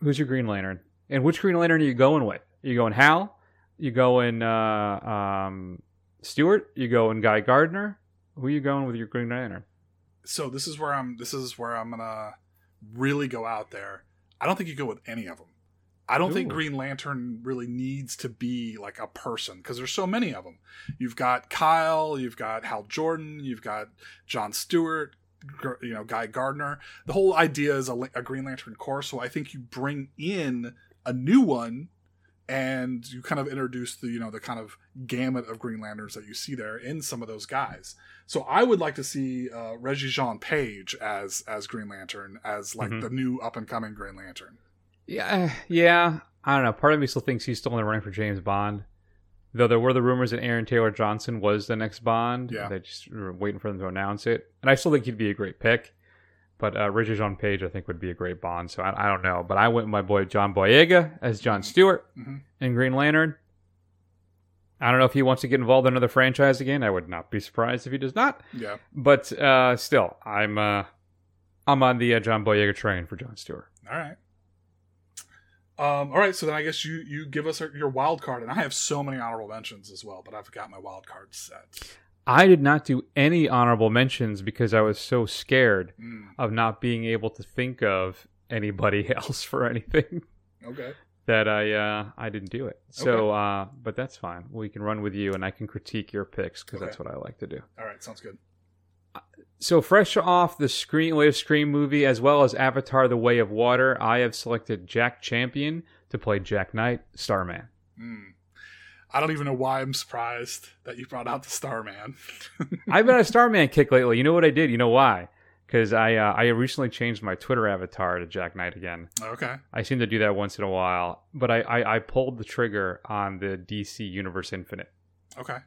Who's your Green Lantern? And which Green Lantern are you going with? Are you going Hal? You going uh, um, Stewart? You going Guy Gardner? Who are you going with your Green Lantern? So this is where I'm. This is where I'm gonna really go out there. I don't think you go with any of them. I don't think Green Lantern really needs to be like a person because there's so many of them. You've got Kyle, you've got Hal Jordan, you've got John Stewart, you know Guy Gardner. The whole idea is a, a Green Lantern Corps. So I think you bring in a new one, and you kind of introduce the you know the kind of gamut of Green Lanterns that you see there in some of those guys. So I would like to see uh, Regé-Jean Page as as Green Lantern as like Mhm. the new up and coming Green Lantern. Yeah, yeah. I don't know. Part of me still thinks he's still in the running for James Bond. Though there were the rumors that Aaron Taylor Johnson was the next Bond. Yeah. They just were waiting for them to announce it. And I still think he'd be a great pick. But uh, Richard John Page, I think, would be a great Bond. So I, I don't know. But I went with my boy John Boyega as John Stewart Mhm. in Green Lantern. I don't know if he wants to get involved in another franchise again. I would not be surprised if he does not. Yeah. But uh, still, I'm uh, I'm on the uh, John Boyega train for John Stewart. All right. Um, all right, so then I guess you you give us your wild card, and I have so many honorable mentions as well, but I've got my wild card set. I did not do any honorable mentions because I was so scared Mm. of not being able to think of anybody else for anything Okay. that I uh, I didn't do it. So, uh, but that's fine. We can run with you, and I can critique your picks because that's what I like to do. All right. Sounds good. So fresh off the screen latest Scream movie as well as Avatar: The Way of Water, I have selected Jack Champion to play Jack Knight, Starman. Mm. I don't even know why I'm surprised that you brought out the Starman. I've been a Starman kick lately. You know what I did? You know why? Because I uh, I recently changed my Twitter avatar to Jack Knight again. okay. I seem to do that once in a while, but I, I, I pulled the trigger on the DC Universe Infinite Okay.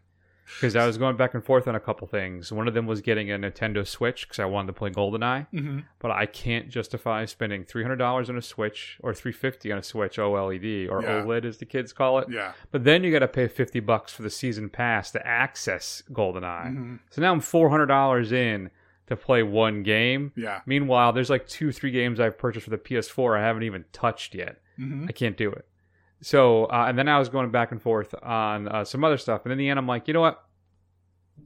Because I was going back and forth on a couple things. One of them was getting a Nintendo Switch because I wanted to play GoldenEye, Mhm. but I can't justify spending three hundred dollars on a Switch or three fifty on a Switch OLED or Yeah. OLED as the kids call it. Yeah. But then you got to pay fifty bucks for the season pass to access GoldenEye. Mhm. So now I'm four hundred dollars in to play one game. Yeah. Meanwhile, there's like two, three games I've purchased for the PS4 I haven't even touched yet. Mhm. I can't do it. So, uh, and then I was going back and forth on uh, some other stuff, and in the end, I'm like, you know what?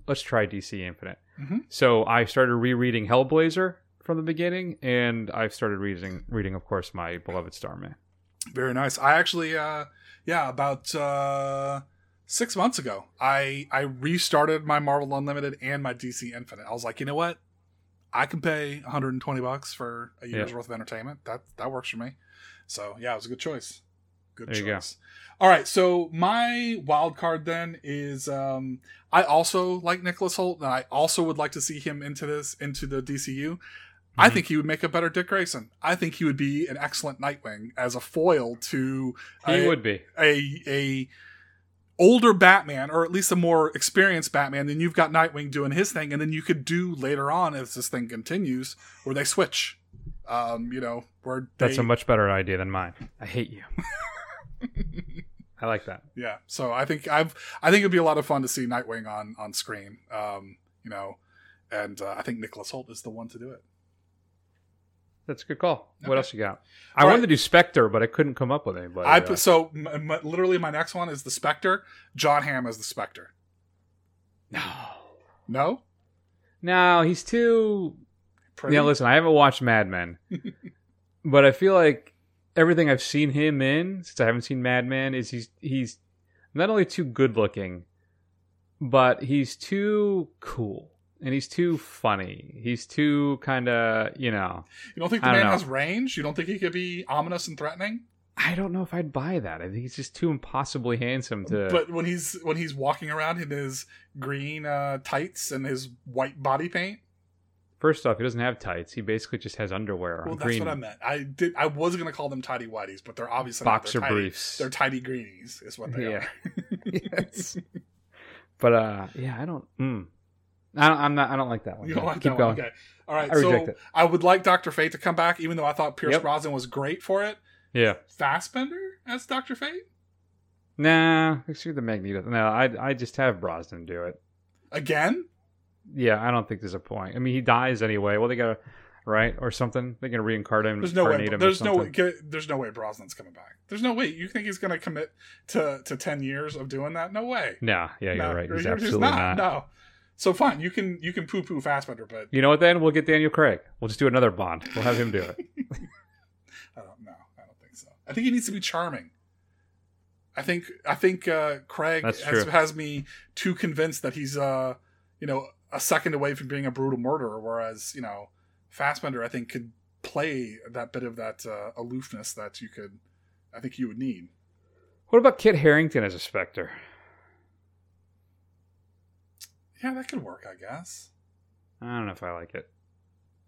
Let's try DC Infinite. Mhm. So I started rereading Hellblazer from the beginning, and I've started reading, reading, of course, my beloved Starman. Very nice. I actually, uh, yeah, about uh, six months ago, I I restarted my Marvel Unlimited and my DC Infinite. I was like, you know what? I can pay 120 bucks for a year's Yeah. worth of entertainment. That that works for me. So yeah, it was a good choice. Good There you go. choice. All right, so my wild card then is um, I also like Nicholas Hoult, and I also would like to see him into this into the DCU. I Mm-hmm. think he would make a better Dick Grayson. I think he would be an excellent Nightwing as a foil to He a, would be. a a older Batman, or at least a more experienced Batman. Then you've got Nightwing doing his thing, and then you could do later on as this thing continues, where they switch. Um, you know, where That's a much better idea than mine. I hate you. I like that. yeah. So I think I've I think it'd be a lot of fun to see Nightwing on on screen. Um, you know, and uh, I think Nicholas Hoult is the one to do it. That's a good call. What else you got? I All wanted right. to do Spectre, but I couldn't come up with anybody. I uh, put, so m- m- literally my next one is the Spectre. Jon Hamm as the Spectre. No. No. No, he's too. Pretty? Yeah, listen, I haven't watched Mad Men, but I feel like everything I've seen him in since I haven't seen Mad Men is he's he's not only too good looking, but he's too cool and he's too funny. He's too kind of you know. You don't think the I man has range? You don't think he could be ominous and threatening? I don't know if I'd buy that. I think he's just too impossibly handsome to. But when he's when he's walking around in his green uh, tights and his white body paint, First off, he doesn't have tights. He basically just has underwear on. well, that's green. what I meant. I did. I was gonna call them tidy whities, but they're obviously not. Boxer they're tidy, briefs. They're tidy greenies, is what they Yeah. are. yes. But uh, yeah, I don't. Mm. I don't, I'm not. I don't like that one. You don't like Keep that going. one? Okay. All right. I reject so it. I would like Doctor Fate to come back, even though I thought Pierce Yep. Brosnan was great for it. Yeah. Fassbender as Doctor Fate Nah, let's do the Magneto. No, I I just have Brosnan do it. again. Yeah, I don't think there's a point. I mean, he dies anyway. Well, they gotta right or something. They can reincarnate him. There's no way. There's no way. There's no way Brosnan's coming back. There's no way. You think he's going to commit to to ten years of doing that? No way. Nah, yeah, you're No, right. He's you're- absolutely not. not. No. So fine, you can you can poo poo Fassbender, but You know what? Then we'll get Daniel Craig. We'll just do another Bond. We'll have him do it. I don't know. I don't think so. I think he needs to be charming. I think I think uh, Craig has, has me too convinced that he's uh you know a second away from being a brutal murderer, whereas you know Fassbender I think could play that bit of that uh, aloofness that you could I think you would need. What about Kit Harington as a Spectre? Yeah, that could work, I guess. I don't know if I like it.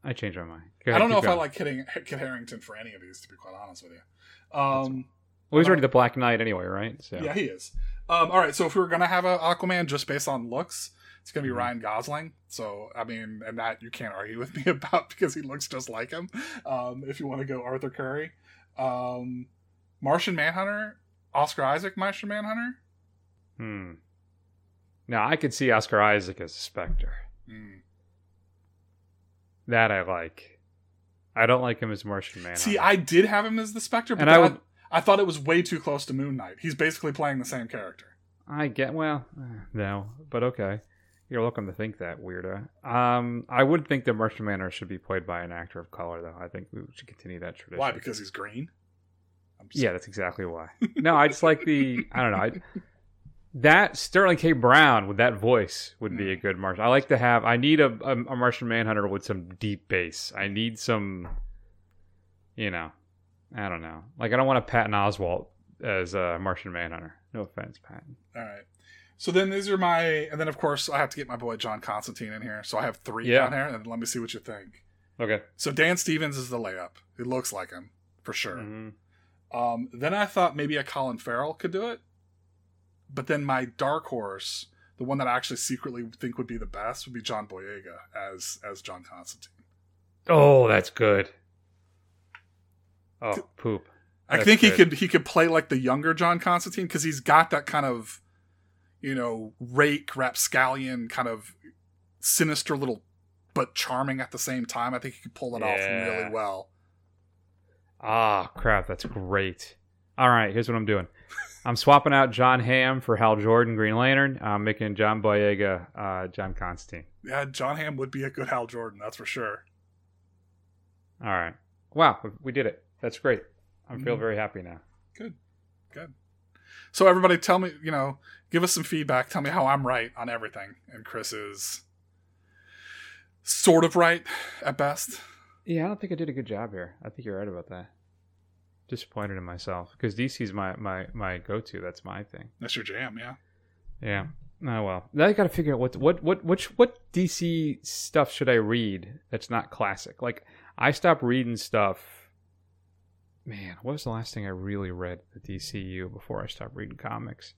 I changed my mind. Go I don't know if I like Kit, Kit Harington for any of these, to be quite honest with you. Um, Well, he's already the Black Knight anyway, right? So Yeah, he is. Um, all right, so if we were gonna have an Aquaman just based on looks, it's gonna be Mm-hmm. Ryan Gosling. So I mean, and that you can't argue with me about because he looks just like him. Um, if you want to go Arthur Curry, um, Martian Manhunter, Oscar Isaac, Martian Manhunter. Hmm. Now I could see Oscar Isaac as a Spectre. Hmm. That I like. I don't like him as Martian Man. See, I did have him as the Spectre, but I would- I thought it was way too close to Moon Knight. He's basically playing the same character. I get well, uh, no, but okay. You're welcome to think that, weirdo. Um, I would think that Martian Manhunter should be played by an actor of color, though. I think we should continue that tradition. Why? Because he's green. I'm just- Yeah, that's exactly why. No, I just like the. I don't know. I, that Sterling K. Brown with that voice would be a good Martian. I like to have. I need a, a, a Martian Manhunter with some deep bass. I need some. You know, I don't know. Like I don't want a Patton Oswalt as a Martian Manhunter. No offense, Patton. All right. So then these are my, and then of course I have to get my boy John Constantine in here. So I have three Yeah. down here, and let me see what you think. Okay. So Dan Stevens is the layup. It looks like him for sure. Mhm. Um, then I thought maybe a Colin Farrell could do it, but then my dark horse, the one that I actually secretly think would be the best, would be John Boyega as as John Constantine. Oh, that's good. Oh, poop. I That's think he could he could play like the younger John Constantine because he's got that kind of, you know, rake rapscallion kind of sinister little, but charming at the same time. I think he could pull it off really well. Ah, crap, that's great. All right, here's what I'm doing. I'm swapping out Jon Hamm for Hal Jordan, Green Lantern. I'm making John Boyega, uh, John Constantine. Yeah, Jon Hamm would be a good Hal Jordan, that's for sure. All right. Wow, we did it. That's great. I feel Mhm. very happy now. Good, good. So everybody, tell me, you know, give us some feedback. Tell me how I'm right on everything, and Chris is sort of right at best. Yeah, I don't think I did a good job here. I think you're right about that. Disappointed in myself because DC's my my my go to. That's my thing. That's your jam, yeah. Yeah. Oh well. Now I got to figure out what what what which what DC stuff should I read that's not classic. Like I stopped reading stuff. Man, what was the last thing I really read at the DCU before I stopped reading comics?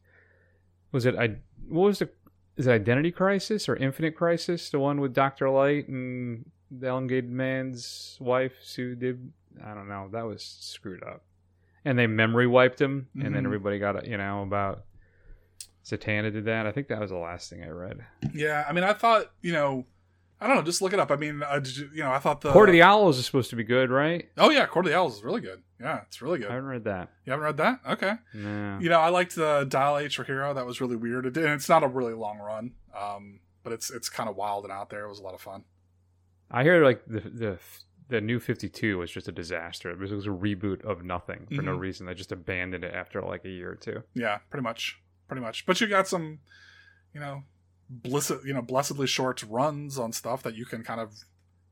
Was it I? What was the? Is it Identity Crisis or Infinite Crisis? The one with Doctor Light and the elongated man's wife, Sue Dibny. I don't know. That was screwed up. And they memory wiped him, and then Mhm. everybody got you know about Zatanna did that. I think that was the last thing I read. Yeah, I mean, I thought, you know, I don't know, just look it up. I mean, uh, did you, you know, I thought the Court of the Owls is supposed to be good, right? Oh yeah, Court of the Owls is really good. Yeah, it's really good. I haven't read that. You haven't read that? Okay. No. You know, I liked the Dial H for Hero. That was really weird. It and it's not a really long run, um, but it's it's kind of wild and out there. It was a lot of fun. I hear like the the the new Fifty Two was just a disaster. It was, it was a reboot of nothing for no Mhm. reason. They just abandoned it after like a year or two. Yeah, pretty much, pretty much. But you got some, you know, blissed, you know, blessedly short runs on stuff that you can kind of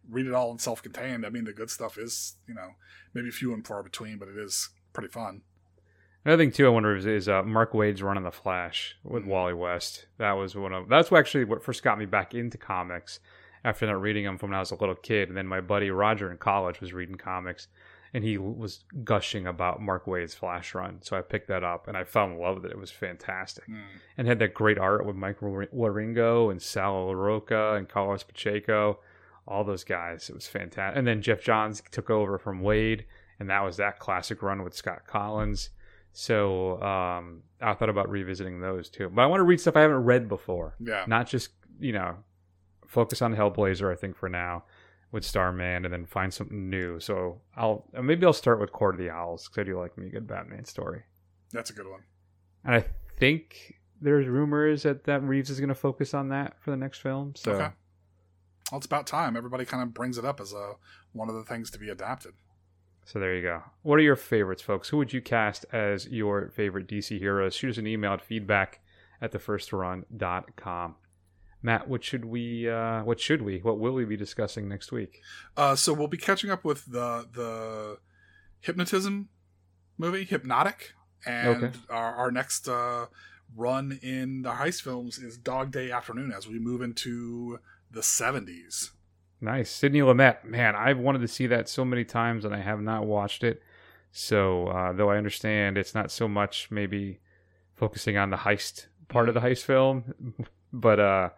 read it all in self-contained. I mean, the good stuff is, you know, maybe few and far between, but it is pretty fun. Another thing too, I wonder is, is uh, Mark Waid's run on the Flash with Wally West. That was one of that's actually what first got me back into comics. After not reading them from when I was a little kid, and then my buddy Roger in college was reading comics, and he was gushing about Mark Waid's Flash run. So I picked that up, and I fell in love with it. It was fantastic, and had that great art with Mike Wieringo and Sal Larroca and Carlos Pacheco, all those guys. It was fantastic. And then Geoff Johns took over from Waid, and that was that classic run with Scott Kolins. So um, I thought about revisiting those too. But I want to read stuff I haven't read before. Yeah. Not just, you know, focus on Hellblazer, I think, for now with Starman and then find something new. So I'll uh, maybe I'll start with Court of the Owls because I do like me a good Batman story. That's a good one. And I think there's rumors that, that Reeves is going to focus on that for the next film. So Okay. Well, it's about time. Everybody kind of brings it up as a one of the things to be adapted. So there you go. What are your favorites, folks? Who would you cast as your favorite DC heroes? Shoot us an email at feedback at thefirstrun.com. Matt, what should we uh what should we what will we be discussing next week? Uh, so we'll be catching up with the the hypnotism movie, Hypnotic, and Okay. our, our next uh, run in the heist films is Dog Day Afternoon as we move into the seventies. Nice. Sidney Lumet. Man, I've wanted to see that so many times and I have not watched it. So, uh, though I understand it's not so much maybe focusing on the heist part of the heist film, but uh,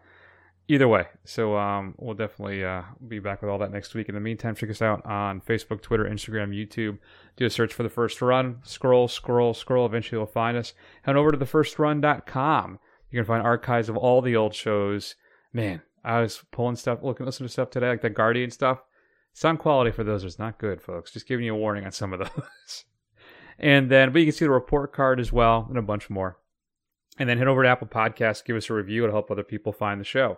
either way. So, um, we'll definitely uh, be back with all that next week. In the meantime, check us out on Facebook, Twitter, Instagram, YouTube. Do a search for The First Run. Scroll, scroll, scroll. Eventually, you'll find us. Head over to thefirstrun.com. You can find archives of all the old shows. Man, I was pulling stuff, looking, listening to stuff today, like the Guardian stuff. Sound quality for those is not good, folks. Just giving you a warning on some of those. and then, but you can see the report card as well, and a bunch more. And then head over to Apple Podcasts, give us a review. It'll help other people find the show.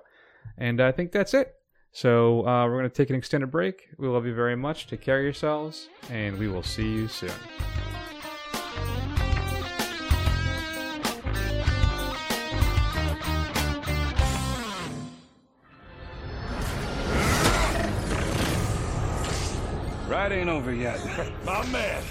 And I think that's it. So uh, we're going to take an extended break. We love you very much. Take care of yourselves, and we will see you soon. Ride ain't over yet. My man.